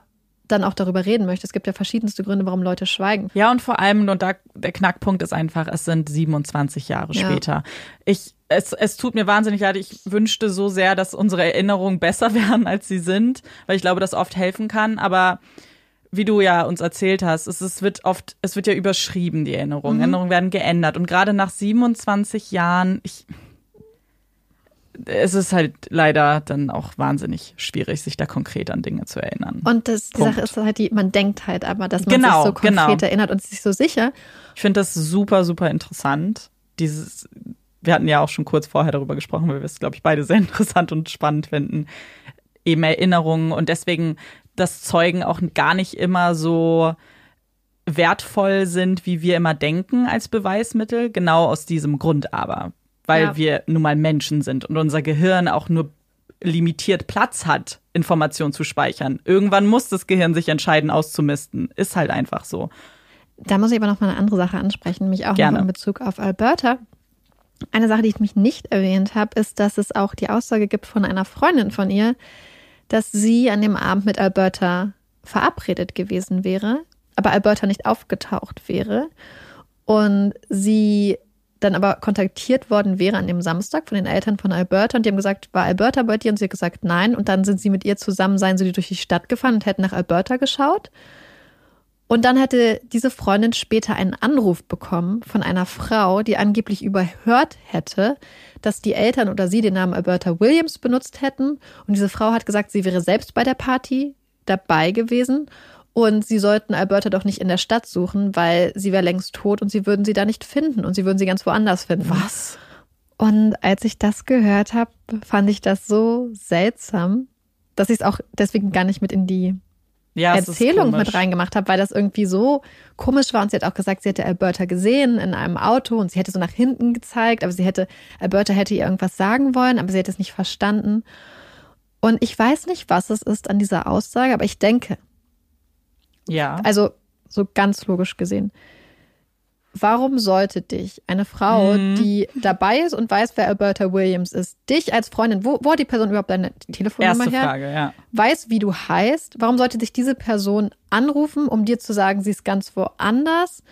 dann auch darüber reden möchte. Es gibt ja verschiedenste Gründe, warum Leute schweigen. Ja, und vor allem, und da der Knackpunkt ist einfach, es sind 27 Jahre Ja. später. Ich, es, es tut mir wahnsinnig leid, ich wünschte so sehr, dass unsere Erinnerungen besser wären, als sie sind, weil ich glaube, das oft helfen kann. Aber wie du ja uns erzählt hast, es, es wird oft, es wird ja überschrieben, die Erinnerungen. Erinnerungen werden geändert. Und gerade nach 27 Jahren, ich, es ist halt leider dann auch wahnsinnig schwierig, sich da konkret an Dinge zu erinnern. Und das, die Punkt. Sache ist halt, die, man denkt halt aber, dass man Genau, sich so konkret genau. erinnert und sich so sicher. Ich finde das super, super interessant. Dieses, wir hatten ja auch schon kurz vorher darüber gesprochen, weil wir es, glaube ich, beide sehr interessant und spannend finden. Eben Erinnerungen und deswegen, dass Zeugen auch gar nicht immer so wertvoll sind, wie wir immer denken als Beweismittel. Genau aus diesem Grund aber. Weil Ja. wir nun mal Menschen sind und unser Gehirn auch nur limitiert Platz hat, Informationen zu speichern. Irgendwann muss das Gehirn sich entscheiden, auszumisten. Ist halt einfach so. Da muss ich aber noch mal eine andere Sache ansprechen, nämlich auch Gerne. noch in Bezug auf Alberta. Eine Sache, die ich mich nicht erwähnt habe, ist, dass es auch die Aussage gibt von einer Freundin von ihr, dass sie an dem Abend mit Alberta verabredet gewesen wäre, aber Alberta nicht aufgetaucht wäre und sie dann aber kontaktiert worden wäre an dem Samstag von den Eltern von Alberta und die haben gesagt, war Alberta bei dir? Und sie hat gesagt, nein. Und dann sind sie mit ihr zusammen, seien sie durch die Stadt gefahren und hätten nach Alberta geschaut. Und dann hätte diese Freundin später einen Anruf bekommen von einer Frau, die angeblich überhört hätte, dass die Eltern oder sie den Namen Alberta Williams benutzt hätten. Und diese Frau hat gesagt, sie wäre selbst bei der Party dabei gewesen und sie sollten Alberta doch nicht in der Stadt suchen, weil sie wäre längst tot und sie würden sie da nicht finden und sie würden sie ganz woanders finden. Was? Und als ich das gehört habe, fand ich das so seltsam, dass ich es auch deswegen gar nicht mit in die Ja, Erzählung mit reingemacht habe, weil das irgendwie so komisch war. Und sie hat auch gesagt, sie hätte Alberta gesehen in einem Auto und sie hätte so nach hinten gezeigt, aber sie hätte, Alberta hätte ihr irgendwas sagen wollen, aber sie hätte es nicht verstanden. Und ich weiß nicht, was es ist an dieser Aussage, aber ich denke, Ja. also so ganz logisch gesehen, warum sollte dich eine Frau, Mhm. die dabei ist und weiß, wer Alberta Williams ist, dich als Freundin, wo, wo hat die Person überhaupt deine Telefonnummer Erste her? Frage, ja. weiß, wie du heißt, warum sollte dich diese Person anrufen, um dir zu sagen, sie ist ganz woanders?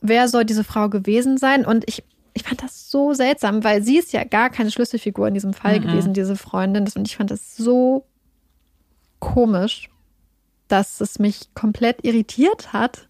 Wer soll diese Frau gewesen sein? Und ich, ich fand das so seltsam, weil sie ist ja gar keine Schlüsselfigur in diesem Fall Mhm. gewesen, diese Freundin. Und ich fand das so komisch, dass es mich komplett irritiert hat.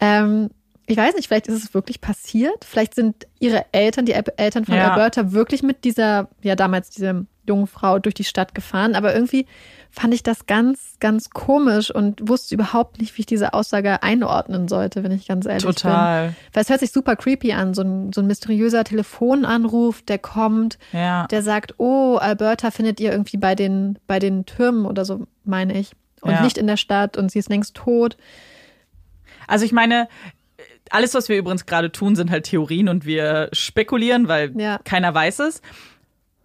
Ähm, ich weiß nicht, vielleicht ist es wirklich passiert. Vielleicht sind ihre Eltern, die El- Eltern von Ja. Alberta, wirklich mit dieser, ja damals diesem jungen Frau durch die Stadt gefahren. Aber irgendwie fand ich das ganz, ganz komisch und wusste überhaupt nicht, wie ich diese Aussage einordnen sollte, wenn ich ganz ehrlich Total. bin. Weil es hört sich super creepy an, so ein, so ein mysteriöser Telefonanruf, der kommt, Ja. der sagt, oh, Alberta findet ihr irgendwie bei den, bei den Türmen oder so, meine ich. Und Ja. nicht in der Stadt und sie ist längst tot. Also ich meine, alles, was wir übrigens gerade tun, sind halt Theorien und wir spekulieren, weil Ja. keiner weiß es.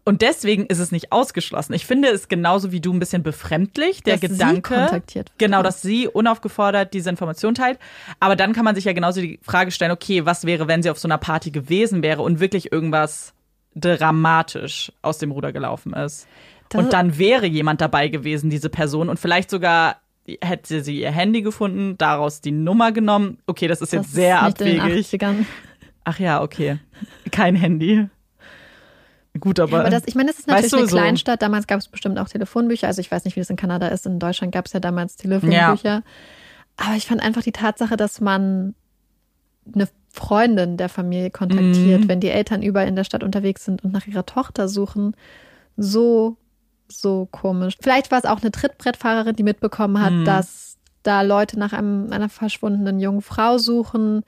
Und deswegen ist es nicht ausgeschlossen. Ich finde es genauso wie du ein bisschen befremdlich, der Dass Gedanke. Genau, dass sie unaufgefordert diese Information teilt. Aber dann kann man sich ja genauso die Frage stellen, okay, was wäre, wenn sie auf so einer Party gewesen wäre und wirklich irgendwas dramatisch aus dem Ruder gelaufen ist? Das- und dann wäre jemand dabei gewesen, diese Person, und vielleicht sogar hätte sie ihr Handy gefunden, daraus die Nummer genommen. Okay, das ist jetzt Das sehr ist abwegig. 80ern. Ach ja, okay. Kein Handy. Gut, aber. Ja, aber das, ich meine, das ist weißt natürlich du, eine Kleinstadt. Damals gab es bestimmt auch Telefonbücher. Also ich weiß nicht, wie das in Kanada ist. In Deutschland gab es ja damals Telefonbücher. Aber ich fand einfach die Tatsache, dass man eine Freundin der Familie kontaktiert, Mhm. wenn die Eltern überall in der Stadt unterwegs sind und nach ihrer Tochter suchen, so, so komisch. Vielleicht war es auch eine Trittbrettfahrerin, die mitbekommen hat, Mhm. dass da Leute nach einem, einer verschwundenen jungen Frau suchen.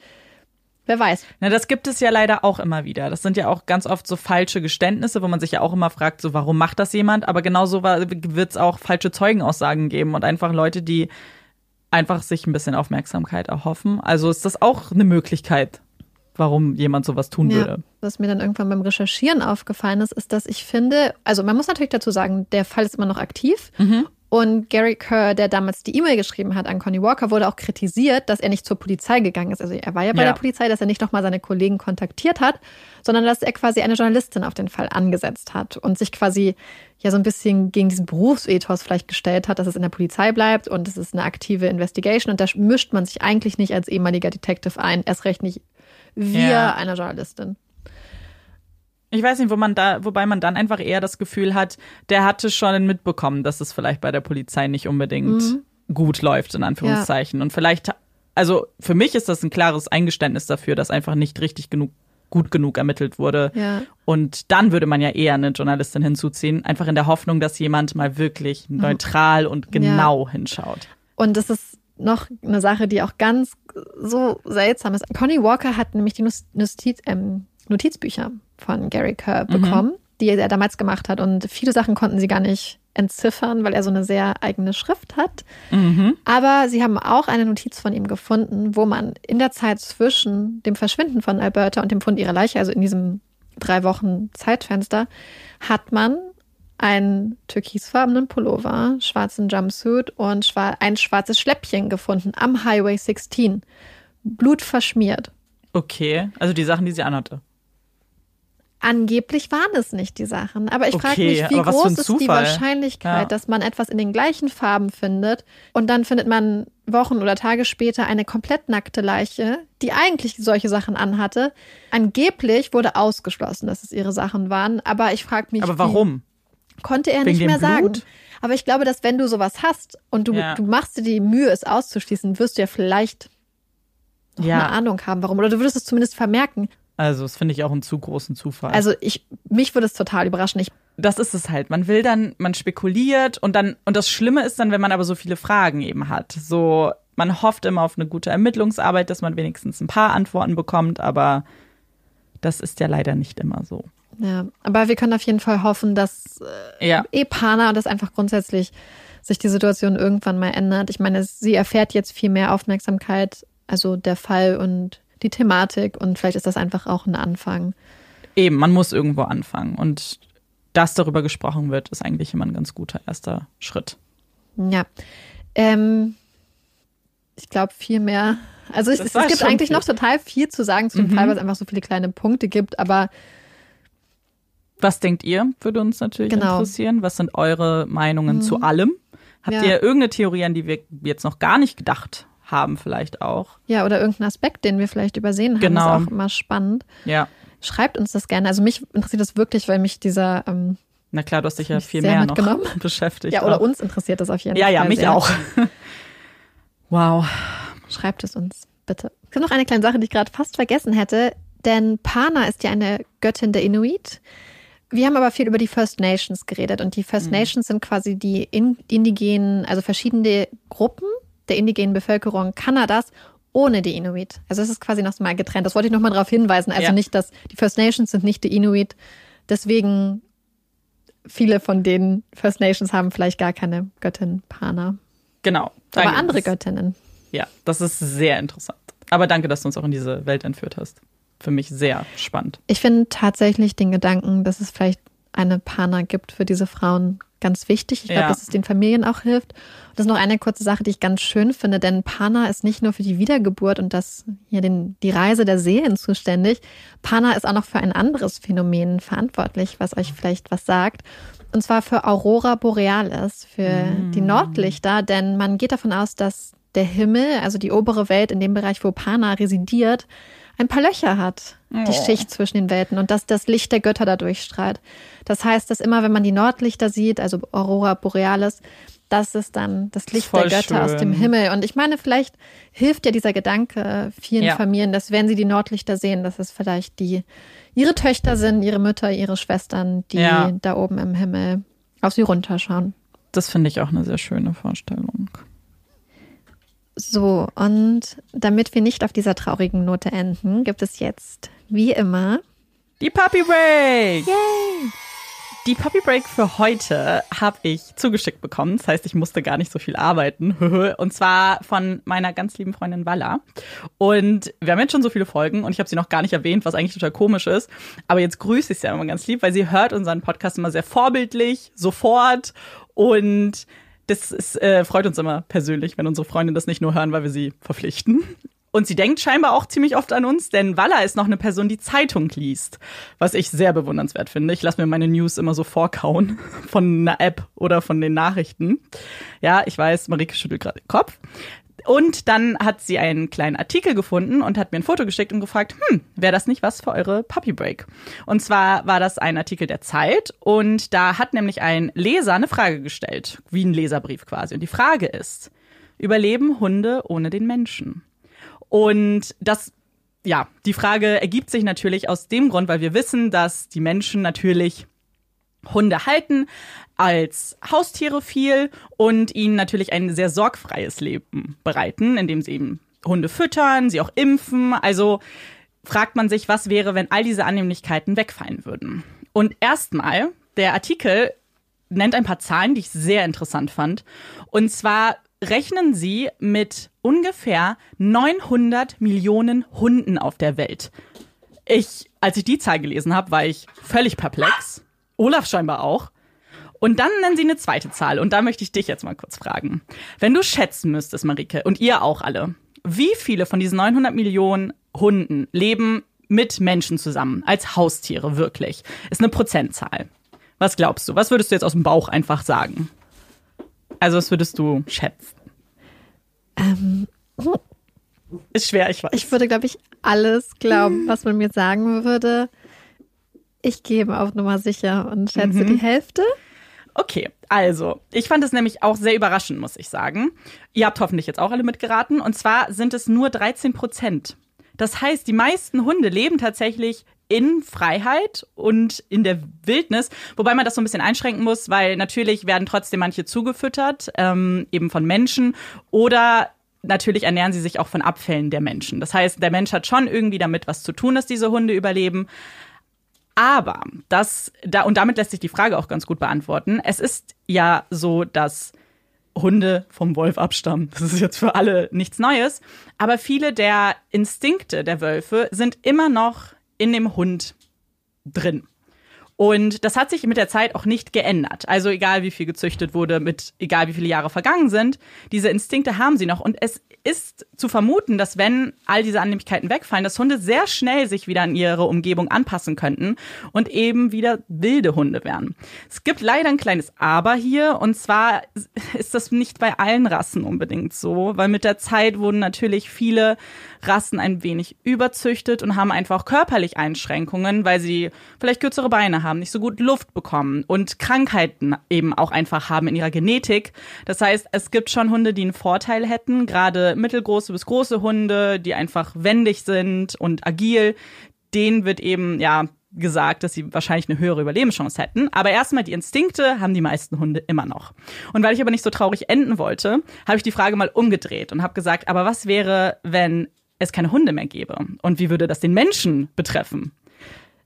Wer weiß. Na, das gibt es ja leider auch immer wieder. Das sind ja auch ganz oft so falsche Geständnisse, wo man sich ja auch immer fragt, so warum macht das jemand? Aber genauso wird es auch falsche Zeugenaussagen geben und einfach Leute, die einfach sich ein bisschen Aufmerksamkeit erhoffen. Also ist das auch eine Möglichkeit, warum jemand sowas tun würde. Was mir dann irgendwann beim Recherchieren aufgefallen ist, ist, dass ich finde, also man muss natürlich dazu sagen, der Fall ist immer noch aktiv. Und Gary Kerr, der damals die E-Mail geschrieben hat an Connie Walker, wurde auch kritisiert, dass er nicht zur Polizei gegangen ist. Also er war ja bei Ja. der Polizei, dass er nicht nochmal seine Kollegen kontaktiert hat, sondern dass er quasi eine Journalistin auf den Fall angesetzt hat und sich quasi ja so ein bisschen gegen diesen Berufsethos vielleicht gestellt hat, dass es in der Polizei bleibt und es ist eine aktive Investigation und da mischt man sich eigentlich nicht als ehemaliger Detective ein, erst recht nicht wir, Ja. einer Journalistin. Ich weiß nicht, wo man da, wobei man dann einfach eher das Gefühl hat, der hatte schon mitbekommen, dass es vielleicht bei der Polizei nicht unbedingt Mhm. gut läuft, in Anführungszeichen. Und vielleicht, also für mich ist das ein klares Eingeständnis dafür, dass einfach nicht richtig genug, gut genug ermittelt wurde. Ja. Und dann würde man ja eher eine Journalistin hinzuziehen, einfach in der Hoffnung, dass jemand mal wirklich neutral und genau hinschaut. Und das ist noch eine Sache, die auch ganz so seltsam ist. Connie Walker hat nämlich die Notiz, ähm, Notizbücher von Gary Kerr bekommen, die er damals gemacht hat. Und viele Sachen konnten sie gar nicht entziffern, weil er so eine sehr eigene Schrift hat. Aber sie haben auch eine Notiz von ihm gefunden, wo man in der Zeit zwischen dem Verschwinden von Alberta und dem Fund ihrer Leiche, also in diesem drei Wochen Zeitfenster, hat man einen türkisfarbenen Pullover, schwarzen Jumpsuit und schwa ein schwarzes Schläppchen gefunden am Highway 16. Blutverschmiert. Okay, also die Sachen, die sie anhatte. Angeblich waren es nicht die Sachen. Aber ich frage Okay, mich, wie groß ist die. Wahrscheinlichkeit, Ja. dass man etwas in den gleichen Farben findet und dann findet man Wochen oder Tage später eine komplett nackte Leiche, die eigentlich solche Sachen anhatte. Angeblich wurde ausgeschlossen, dass es ihre Sachen waren. Aber ich frage mich, Aber warum? Konnte er Wegen nicht mehr sagen. Blut? Aber ich glaube, dass wenn du sowas hast und du, Ja. du machst dir die Mühe, es auszuschließen, wirst du ja vielleicht noch Ja. eine Ahnung haben, warum. Oder du würdest es zumindest vermerken. Also, das finde ich auch einen zu großen Zufall. Also ich, mich würde es total überraschen. Ich, das ist es halt. Man will dann, man spekuliert und dann, und das Schlimme ist dann, wenn man aber so viele Fragen eben hat. So, man hofft immer auf eine gute Ermittlungsarbeit, dass man wenigstens ein paar Antworten bekommt, aber das ist ja leider nicht immer so. Ja, aber wir können auf jeden Fall hoffen, dass äh, Ja. Epana und das einfach grundsätzlich sich die Situation irgendwann mal ändert. Ich meine, sie erfährt jetzt viel mehr Aufmerksamkeit, also der Fall und die Thematik und vielleicht ist das einfach auch ein Anfang. Eben, man muss irgendwo anfangen. Und dass darüber gesprochen wird, ist eigentlich immer ein ganz guter erster Schritt. Ja. Ähm, ich glaube, viel mehr. Also es, Das es gibt eigentlich viel. noch total viel zu sagen zu dem Mhm. Fall, weil es einfach so viele kleine Punkte gibt. Aber Was denkt ihr? Würde uns natürlich Genau. Mhm. interessieren. Was sind eure Meinungen zu allem? Habt Ja. ihr irgendeine Theorie, an die wir jetzt noch gar nicht gedacht haben, vielleicht auch? ja, oder irgendein Aspekt, den wir vielleicht übersehen haben, Genau. ist auch immer spannend. Ja. Schreibt uns das gerne. Also mich interessiert das wirklich, weil mich dieser, ähm, Na klar, du hast dich ja viel mehr noch beschäftigt. ja, oder auch. uns interessiert das auf jeden Ja, Fall. ja, mich sehr. auch. wow. Schreibt es uns, bitte. Es gibt noch eine kleine Sache, die ich gerade fast vergessen hätte, denn Pana ist ja eine Göttin der Inuit. Wir haben aber viel über die First Nations geredet und die First mhm. Nations sind quasi die indigenen, also verschiedene Gruppen der indigenen Bevölkerung Kanadas ohne die Inuit. Also es ist quasi noch mal getrennt. Das wollte ich noch mal darauf hinweisen. Also ja. nicht, dass die First Nations sind nicht die Inuit. Deswegen viele von den First Nations haben vielleicht gar keine Göttin Pana. Genau. Aber andere Göttinnen. Ja, das ist sehr interessant. Aber danke, dass du uns auch in diese Welt entführt hast. Für mich sehr spannend. Ich finde tatsächlich den Gedanken, dass es vielleicht eine Pana gibt für diese Frauen ganz wichtig. Ich glaube, ja. dass es den Familien auch hilft. Und das ist noch eine kurze Sache, die ich ganz schön finde, denn Pana ist nicht nur für die Wiedergeburt und das hier den, die Reise der Seelen zuständig. Pana ist auch noch für ein anderes Phänomen verantwortlich, was euch vielleicht was sagt. Und zwar für Aurora Borealis, für mm. die Nordlichter, denn man geht davon aus, dass der Himmel, also die obere Welt in dem Bereich, wo Pana residiert, ein paar Löcher hat, die oh. Schicht zwischen den Welten und dass das Licht der Götter da durchstrahlt. Das heißt, dass immer, wenn man die Nordlichter sieht, also Aurora Borealis, das ist dann das Licht der Götter schön. aus dem Himmel. Und ich meine, vielleicht hilft ja dieser Gedanke vielen ja. Familien, dass wenn sie die Nordlichter sehen, dass es vielleicht die ihre Töchter sind, ihre Mütter, ihre Schwestern, die ja. da oben im Himmel auf sie runterschauen. Das finde ich auch eine sehr schöne Vorstellung. So, und damit wir nicht auf dieser traurigen Note enden, gibt es jetzt, wie immer, die Puppy Break! Yay! Die Puppy Break für heute habe ich zugeschickt bekommen. Das heißt, ich musste gar nicht so viel arbeiten. Und zwar von meiner ganz lieben Freundin Walla. Und wir haben jetzt schon so viele Folgen und ich habe sie noch gar nicht erwähnt, was eigentlich total komisch ist. Aber jetzt grüße ich sie ja immer ganz lieb, weil sie hört unseren Podcast immer sehr vorbildlich, sofort und das ist, äh, freut uns immer persönlich, wenn unsere Freunde das nicht nur hören, weil wir sie verpflichten. Und sie denkt scheinbar auch ziemlich oft an uns, denn Walla ist noch eine Person, die Zeitung liest, was ich sehr bewundernswert finde. Ich lasse mir meine News immer so vorkauen von einer App oder von den Nachrichten. Ja, ich weiß, Marike schüttelt gerade den Kopf. Und dann hat sie einen kleinen Artikel gefunden und hat mir ein Foto geschickt und gefragt, hm, wäre das nicht was für eure Puppy Break? Und zwar war das ein Artikel der Zeit und da hat nämlich ein Leser eine Frage gestellt, wie ein Leserbrief quasi. Und die Frage ist, überleben Hunde ohne den Menschen? Und das ja, die Frage ergibt sich natürlich aus dem Grund, weil wir wissen, dass die Menschen natürlich Hunde halten als Haustiere viel und ihnen natürlich ein sehr sorgfreies Leben bereiten, indem sie eben Hunde füttern, sie auch impfen. Also fragt man sich, was wäre, wenn all diese Annehmlichkeiten wegfallen würden. Und erstmal, der Artikel nennt ein paar Zahlen, die ich sehr interessant fand. Und zwar rechnen sie mit ungefähr 900 Millionen Hunden auf der Welt. Ich, als ich die Zahl gelesen habe, war ich völlig perplex. Olaf scheinbar auch. Und dann nennen sie eine zweite Zahl. Und da möchte ich dich jetzt mal kurz fragen. Wenn du schätzen müsstest, Marike, und ihr auch alle, wie viele von diesen 900 Millionen Hunden leben mit Menschen zusammen, als Haustiere wirklich? Ist eine Prozentzahl. Was glaubst du? Was würdest du jetzt aus dem Bauch einfach sagen? Also, was würdest du schätzen? Ähm, ist schwer, ich weiß. Ich würde, glaube ich, alles glauben, was man mir sagen würde. Ich gebe auf Nummer sicher und schätze mhm. die Hälfte. Okay, also, ich fand es nämlich auch sehr überraschend, muss ich sagen. Ihr habt hoffentlich jetzt auch alle mitgeraten. Und zwar sind es nur 13 Prozent. Das heißt, die meisten Hunde leben tatsächlich in Freiheit und in der Wildnis, wobei man das so ein bisschen einschränken muss, weil natürlich werden trotzdem manche zugefüttert, ähm, eben von Menschen oder natürlich ernähren sie sich auch von Abfällen der Menschen. Das heißt, der Mensch hat schon irgendwie damit was zu tun, dass diese Hunde überleben. Aber das, da, und damit lässt sich die Frage auch ganz gut beantworten. Es ist ja so, dass Hunde vom Wolf abstammen. Das ist jetzt für alle nichts Neues. Aber viele der Instinkte der Wölfe sind immer noch in dem Hund drin. Und das hat sich mit der Zeit auch nicht geändert. Also egal wie viel gezüchtet wurde, mit egal wie viele Jahre vergangen sind, diese Instinkte haben sie noch. Und es ist zu vermuten, dass wenn all diese Annehmlichkeiten wegfallen, dass Hunde sehr schnell sich wieder an ihre Umgebung anpassen könnten und eben wieder wilde Hunde wären. Es gibt leider ein kleines Aber hier und zwar ist das nicht bei allen Rassen unbedingt so, weil mit der Zeit wurden natürlich viele Rassen ein wenig überzüchtet und haben einfach körperlich Einschränkungen, weil sie vielleicht kürzere Beine haben, nicht so gut Luft bekommen und Krankheiten eben auch einfach haben in ihrer Genetik. Das heißt, es gibt schon Hunde, die einen Vorteil hätten, gerade mittelgroße bis große Hunde, die einfach wendig sind und agil. Denen wird eben, ja, gesagt, dass sie wahrscheinlich eine höhere Überlebenschance hätten. Aber erstmal die Instinkte haben die meisten Hunde immer noch. Und weil ich aber nicht so traurig enden wollte, habe ich die Frage mal umgedreht und habe gesagt, aber was wäre, wenn es keine Hunde mehr gäbe? Und wie würde das den Menschen betreffen?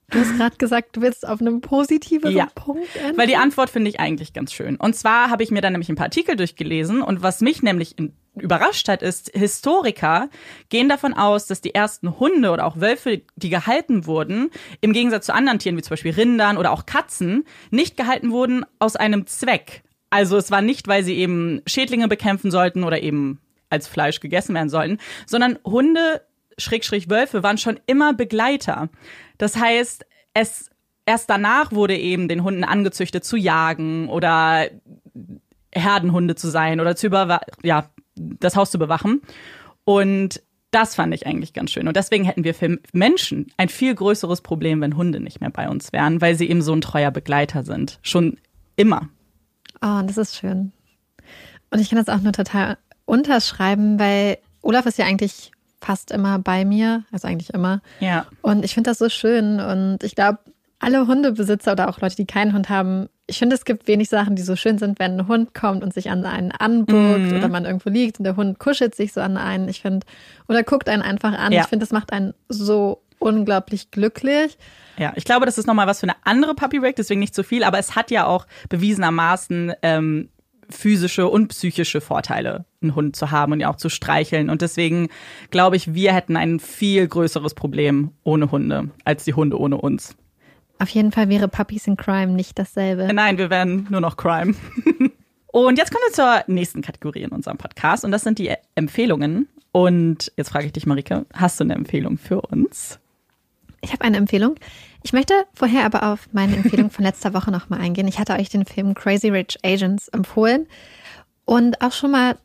Du hast gerade gesagt, du willst auf einem positiven ja, Punkt enden. Weil die Antwort finde ich eigentlich ganz schön. Und zwar habe ich mir dann nämlich ein paar Artikel durchgelesen und was mich nämlich überrascht hat, ist, Historiker gehen davon aus, dass die ersten Hunde oder auch Wölfe, die gehalten wurden, im Gegensatz zu anderen Tieren wie zum Beispiel Rindern oder auch Katzen, nicht gehalten wurden aus einem Zweck. Also es war nicht, weil sie eben Schädlinge bekämpfen sollten oder eben als Fleisch gegessen werden sollten, sondern Hunde Schrägstrich Wölfe waren schon immer Begleiter. Das heißt, es erst danach wurde eben den Hunden angezüchtet zu jagen oder Herdenhunde zu sein oder zu ja, das Haus zu bewachen. Und das fand ich eigentlich ganz schön. Und deswegen hätten wir für Menschen ein viel größeres Problem, wenn Hunde nicht mehr bei uns wären, weil sie eben so ein treuer Begleiter sind. Schon immer. Oh, das ist schön. Und ich kann das auch nur total unterschreiben, weil Olaf ist ja eigentlich fast immer bei mir, also eigentlich immer. Ja. Und ich finde das so schön und ich glaube, alle Hundebesitzer oder auch Leute, die keinen Hund haben, ich finde, es gibt wenig Sachen, die so schön sind, wenn ein Hund kommt und sich an einen anbuckt mhm. oder man irgendwo liegt und der Hund kuschelt sich so an einen. Ich finde, oder guckt einen einfach an. Ja. Ich finde, das macht einen so unglaublich glücklich. Ja, ich glaube, das ist nochmal was für eine andere Puppy Break, deswegen nicht so viel, aber es hat ja auch bewiesenermaßen ähm, physische und psychische Vorteile, einen Hund zu haben und ihn auch zu streicheln. Und deswegen glaube ich, wir hätten ein viel größeres Problem ohne Hunde als die Hunde ohne uns. Auf jeden Fall wäre Puppies in Crime nicht dasselbe. Nein, wir wären nur noch Crime. und jetzt kommen wir zur nächsten Kategorie in unserem Podcast und das sind die Empfehlungen. Und jetzt frage ich dich, Marike, hast du eine Empfehlung für uns? Ich habe eine Empfehlung. Ich möchte vorher aber auf meine Empfehlung von letzter Woche nochmal eingehen. Ich hatte euch den Film Crazy Rich Agents empfohlen und auch schon mal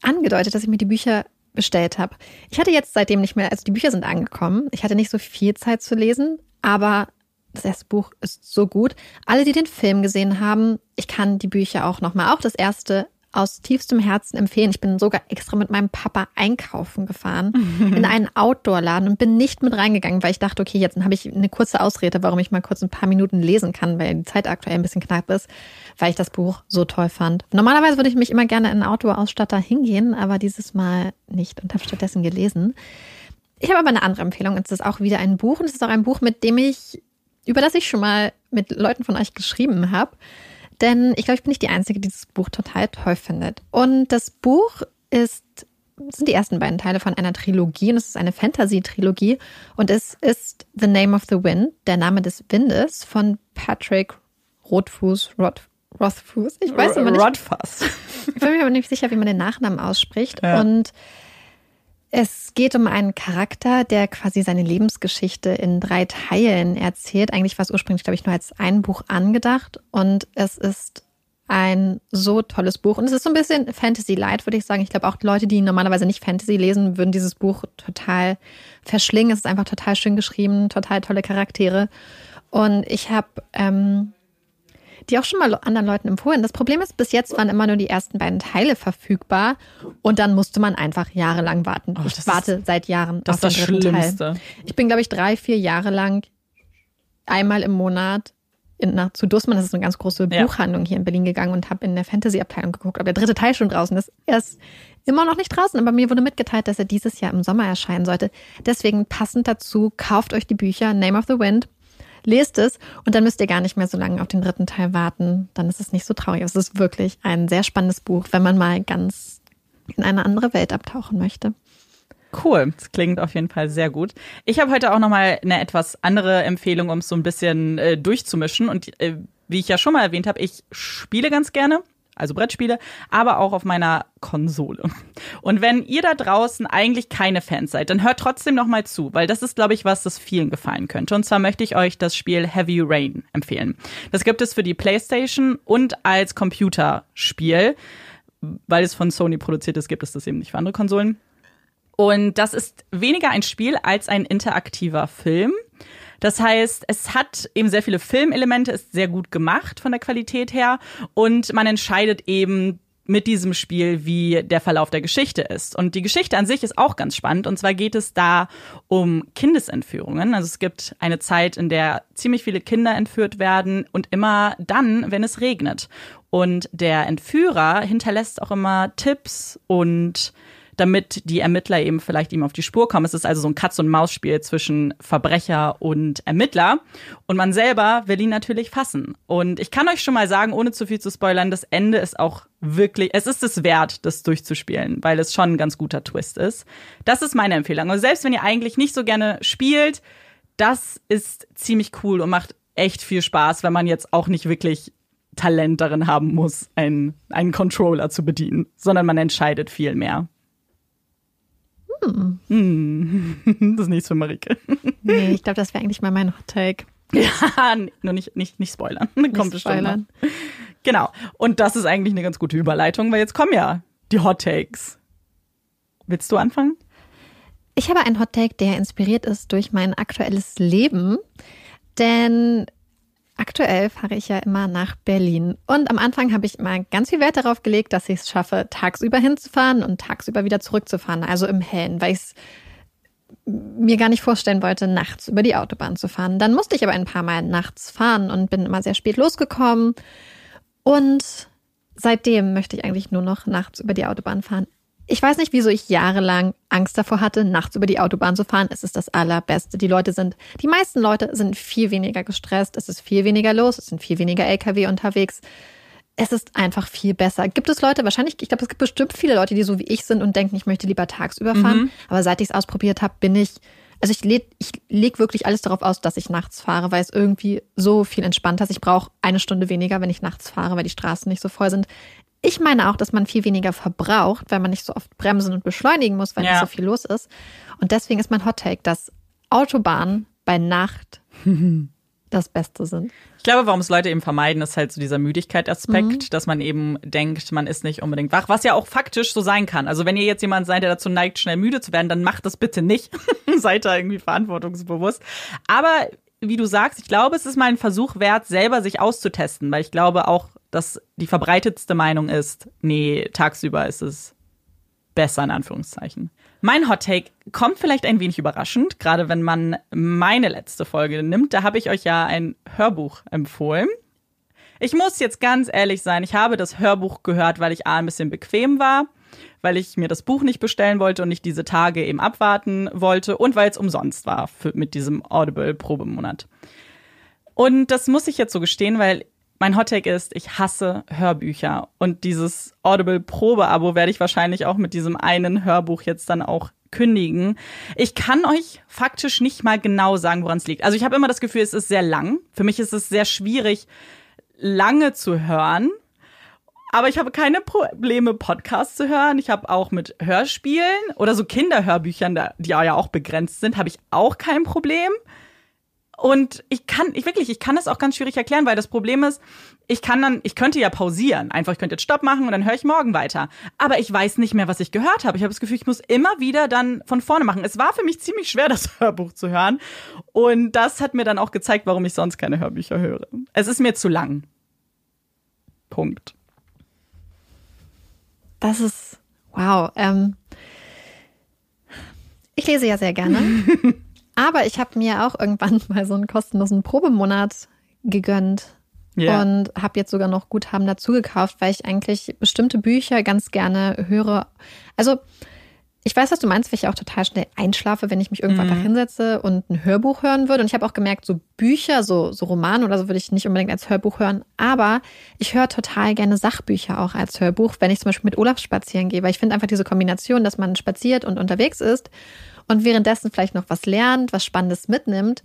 angedeutet, dass ich mir die Bücher bestellt habe. Ich hatte jetzt seitdem nicht mehr, also die Bücher sind angekommen. Ich hatte nicht so viel Zeit zu lesen, aber das erste Buch ist so gut. Alle, die den Film gesehen haben, ich kann die Bücher auch nochmal, auch das erste aus tiefstem Herzen empfehlen. Ich bin sogar extra mit meinem Papa einkaufen gefahren in einen Outdoor-Laden und bin nicht mit reingegangen, weil ich dachte, okay, jetzt habe ich eine kurze Ausrede, warum ich mal kurz ein paar Minuten lesen kann, weil die Zeit aktuell ein bisschen knapp ist, weil ich das Buch so toll fand. Normalerweise würde ich mich immer gerne in einen Outdoor-Ausstatter hingehen, aber dieses Mal nicht und habe stattdessen gelesen. Ich habe aber eine andere Empfehlung. Es ist auch wieder ein Buch und es ist auch ein Buch, mit dem ich, über das ich schon mal mit Leuten von euch geschrieben habe. Denn ich glaube, ich bin nicht die Einzige, die dieses Buch total toll findet. Und das Buch ist, sind die ersten beiden Teile von einer Trilogie und es ist eine Fantasy-Trilogie und es ist The Name of the Wind, der Name des Windes von Patrick Rothfuß, Roth, Rothfuß. Ich weiß immer nicht. Rothfuss. Ich bin mir aber nicht sicher, wie man den Nachnamen ausspricht. Ja. Und es geht um einen Charakter, der quasi seine Lebensgeschichte in drei Teilen erzählt. Eigentlich war es ursprünglich, glaube ich, nur als ein Buch angedacht. Und es ist ein so tolles Buch. Und es ist so ein bisschen Fantasy-Light, würde ich sagen. Ich glaube, auch Leute, die normalerweise nicht Fantasy lesen, würden dieses Buch total verschlingen. Es ist einfach total schön geschrieben, total tolle Charaktere. Und ich habe ähm, die auch schon mal anderen Leuten empfohlen. Das Problem ist, bis jetzt waren immer nur die ersten beiden Teile verfügbar und dann musste man einfach jahrelang warten. Oh, ich warte ist, seit Jahren das auf den dritten Schlimmste. Teil. Ich bin, glaube ich, drei, vier Jahre lang einmal im Monat in, nach, zu Dussmann, das ist eine ganz große ja. Buchhandlung hier in Berlin gegangen und habe in der Fantasy-Abteilung geguckt, ob der dritte Teil schon draußen ist. Er ist immer noch nicht draußen, aber mir wurde mitgeteilt, dass er dieses Jahr im Sommer erscheinen sollte. Deswegen passend dazu, kauft euch die Bücher Name of the Wind lest es und dann müsst ihr gar nicht mehr so lange auf den dritten Teil warten. Dann ist es nicht so traurig. Es ist wirklich ein sehr spannendes Buch, wenn man mal ganz in eine andere Welt abtauchen möchte. Cool, das klingt auf jeden Fall sehr gut. Ich habe heute auch noch mal eine etwas andere Empfehlung, um es so ein bisschen äh, durchzumischen. Und äh, wie ich ja schon mal erwähnt habe, ich spiele ganz gerne also Brettspiele, aber auch auf meiner Konsole. Und wenn ihr da draußen eigentlich keine Fans seid, dann hört trotzdem noch mal zu, weil das ist, glaube ich, was das vielen gefallen könnte. Und zwar möchte ich euch das Spiel Heavy Rain empfehlen. Das gibt es für die PlayStation und als Computerspiel. Weil es von Sony produziert ist, gibt es das eben nicht für andere Konsolen. Und das ist weniger ein Spiel als ein interaktiver Film. Das heißt, es hat eben sehr viele Filmelemente, ist sehr gut gemacht von der Qualität her und man entscheidet eben mit diesem Spiel, wie der Verlauf der Geschichte ist. Und die Geschichte an sich ist auch ganz spannend. Und zwar geht es da um Kindesentführungen. Also es gibt eine Zeit, in der ziemlich viele Kinder entführt werden und immer dann, wenn es regnet. Und der Entführer hinterlässt auch immer Tipps und damit die Ermittler eben vielleicht ihm auf die Spur kommen. Es ist also so ein Katz-und-Maus-Spiel zwischen Verbrecher und Ermittler. Und man selber will ihn natürlich fassen. Und ich kann euch schon mal sagen, ohne zu viel zu spoilern, das Ende ist auch wirklich, es ist es wert, das durchzuspielen, weil es schon ein ganz guter Twist ist. Das ist meine Empfehlung. Und selbst wenn ihr eigentlich nicht so gerne spielt, das ist ziemlich cool und macht echt viel Spaß, wenn man jetzt auch nicht wirklich Talent darin haben muss, einen, einen Controller zu bedienen, sondern man entscheidet viel mehr. Hm. Das ist nichts für Marike. Nee, ich glaube, das wäre eigentlich mal mein Hot Take. Ja, nur nicht, nicht, nicht spoilern. Nicht Kommt spoilern. Genau. Und das ist eigentlich eine ganz gute Überleitung, weil jetzt kommen ja die Hot Takes. Willst du anfangen? Ich habe einen Hot Take, der inspiriert ist durch mein aktuelles Leben. Denn Aktuell fahre ich ja immer nach Berlin. Und am Anfang habe ich immer ganz viel Wert darauf gelegt, dass ich es schaffe, tagsüber hinzufahren und tagsüber wieder zurückzufahren, also im Hellen, weil ich es mir gar nicht vorstellen wollte, nachts über die Autobahn zu fahren. Dann musste ich aber ein paar Mal nachts fahren und bin immer sehr spät losgekommen. Und seitdem möchte ich eigentlich nur noch nachts über die Autobahn fahren. Ich weiß nicht, wieso ich jahrelang Angst davor hatte, nachts über die Autobahn zu fahren. Es ist das Allerbeste. Die Leute sind, die meisten Leute sind viel weniger gestresst. Es ist viel weniger los. Es sind viel weniger LKW unterwegs. Es ist einfach viel besser. Gibt es Leute, wahrscheinlich, ich glaube, es gibt bestimmt viele Leute, die so wie ich sind und denken, ich möchte lieber tagsüber fahren. Mhm. Aber seit ich es ausprobiert habe, bin ich, also ich lege ich leg wirklich alles darauf aus, dass ich nachts fahre, weil es irgendwie so viel entspannter ist. Ich brauche eine Stunde weniger, wenn ich nachts fahre, weil die Straßen nicht so voll sind. Ich meine auch, dass man viel weniger verbraucht, weil man nicht so oft bremsen und beschleunigen muss, weil ja. nicht so viel los ist. Und deswegen ist mein Hot Take, dass Autobahnen bei Nacht das Beste sind. Ich glaube, warum es Leute eben vermeiden, ist halt so dieser Müdigkeit-Aspekt, mhm. dass man eben denkt, man ist nicht unbedingt wach, was ja auch faktisch so sein kann. Also wenn ihr jetzt jemand seid, der dazu neigt, schnell müde zu werden, dann macht das bitte nicht. seid da irgendwie verantwortungsbewusst. Aber wie du sagst, ich glaube, es ist mal ein Versuch wert, selber sich auszutesten, weil ich glaube auch, dass die verbreitetste Meinung ist, nee, tagsüber ist es besser in Anführungszeichen. Mein Hot Take kommt vielleicht ein wenig überraschend, gerade wenn man meine letzte Folge nimmt. Da habe ich euch ja ein Hörbuch empfohlen. Ich muss jetzt ganz ehrlich sein, ich habe das Hörbuch gehört, weil ich A ein bisschen bequem war, weil ich mir das Buch nicht bestellen wollte und nicht diese Tage eben abwarten wollte und weil es umsonst war für, mit diesem Audible Probemonat. Und das muss ich jetzt so gestehen, weil mein Hottake ist, ich hasse Hörbücher. Und dieses Audible Probe-Abo werde ich wahrscheinlich auch mit diesem einen Hörbuch jetzt dann auch kündigen. Ich kann euch faktisch nicht mal genau sagen, woran es liegt. Also ich habe immer das Gefühl, es ist sehr lang. Für mich ist es sehr schwierig, lange zu hören. Aber ich habe keine Probleme, Podcasts zu hören. Ich habe auch mit Hörspielen oder so Kinderhörbüchern, die ja auch begrenzt sind, habe ich auch kein Problem. Und ich kann, ich wirklich, ich kann das auch ganz schwierig erklären, weil das Problem ist, ich kann dann, ich könnte ja pausieren. Einfach, ich könnte jetzt Stopp machen und dann höre ich morgen weiter. Aber ich weiß nicht mehr, was ich gehört habe. Ich habe das Gefühl, ich muss immer wieder dann von vorne machen. Es war für mich ziemlich schwer, das Hörbuch zu hören. Und das hat mir dann auch gezeigt, warum ich sonst keine Hörbücher höre. Es ist mir zu lang. Punkt. Das ist, wow. Ähm, ich lese ja sehr gerne. Aber ich habe mir auch irgendwann mal so einen kostenlosen Probemonat gegönnt. Yeah. Und habe jetzt sogar noch Guthaben dazu gekauft, weil ich eigentlich bestimmte Bücher ganz gerne höre. Also, ich weiß, was du meinst, weil ich auch total schnell einschlafe, wenn ich mich irgendwann mhm. da hinsetze und ein Hörbuch hören würde. Und ich habe auch gemerkt, so Bücher, so, so Romane oder so würde ich nicht unbedingt als Hörbuch hören. Aber ich höre total gerne Sachbücher auch als Hörbuch, wenn ich zum Beispiel mit Olaf spazieren gehe. Weil ich finde einfach diese Kombination, dass man spaziert und unterwegs ist und währenddessen vielleicht noch was lernt, was Spannendes mitnimmt.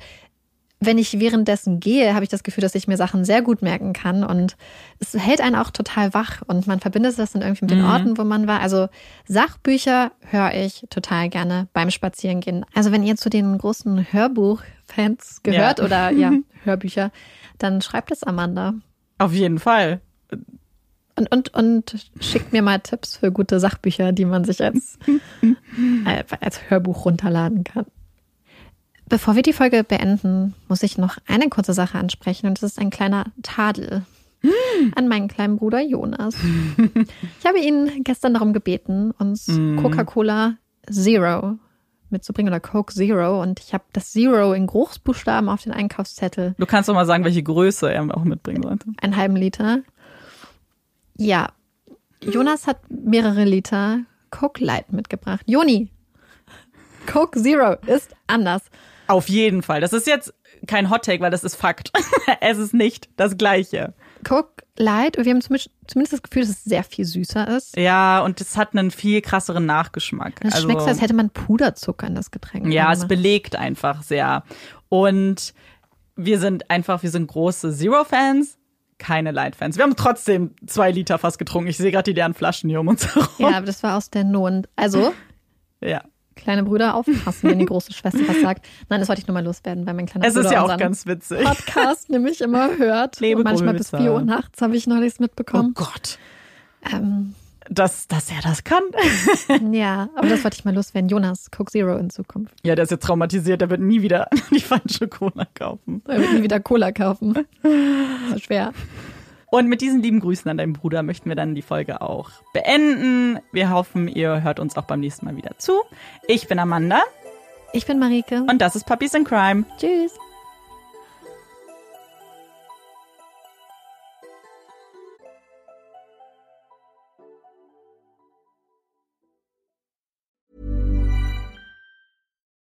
Wenn ich währenddessen gehe, habe ich das Gefühl, dass ich mir Sachen sehr gut merken kann und es hält einen auch total wach und man verbindet das dann irgendwie mit den mhm. Orten, wo man war. Also Sachbücher höre ich total gerne beim Spazierengehen. Also wenn ihr zu den großen Hörbuch-Fans gehört ja. oder ja, Hörbücher, dann schreibt es Amanda. Auf jeden Fall. Und, und, und schickt mir mal Tipps für gute Sachbücher, die man sich als, äh, als Hörbuch runterladen kann. Bevor wir die Folge beenden, muss ich noch eine kurze Sache ansprechen und das ist ein kleiner Tadel. an meinen kleinen Bruder Jonas. ich habe ihn gestern darum gebeten, uns Mm. Coca-Cola Zero mitzubringen oder Coke Zero. Und ich habe das Zero in Großbuchstaben auf den Einkaufszettel, Du kannst doch mal sagen, welche Größe er auch mitbringen sollte. einen halben Liter. Ja, Jonas hat mehrere Liter Coke Light mitgebracht. Joni, Coke Zero ist anders. Auf jeden Fall. Das ist jetzt kein Hot Take, weil das ist Fakt. es ist nicht das Gleiche. Coke Light, wir haben zumindest das Gefühl, dass es sehr viel süßer ist. Ja, und es hat einen viel krasseren Nachgeschmack. Es schmeckt so, als hätte man Puderzucker in das Getränk. Ja, es belegt einfach sehr. Und wir sind einfach, wir sind große Zero-Fans, keine Light-Fans. Wir haben trotzdem zwei Liter fast getrunken. Ich sehe gerade die leeren Flaschen hier um uns herum. Ja, aber das war aus der Not. Also, Ja. kleine Brüder, aufpassen, wenn die große Schwester was sagt. Nein, das wollte ich nur mal loswerden, weil mein kleiner Es Bruder ist ja auch ganz witzig. Podcast nämlich immer hört. Lebe und manchmal bis größer. 4 Uhr nachts habe ich neulich Oh mitbekommen. Gott. Ähm, Dass, dass er das kann. ja, aber das wollte ich mal loswerden. Jonas, Coke Zero in Zukunft. Ja, der ist jetzt traumatisiert. Der wird nie wieder die falsche Cola kaufen. Er wird nie wieder Cola kaufen. So schwer. Und mit diesen lieben Grüßen an deinen Bruder möchten wir dann die Folge auch beenden. Wir hoffen, ihr hört uns auch beim nächsten Mal wieder zu. Ich bin Amanda Ich bin Marike. und das ist Puppies in Crime. Tschüss.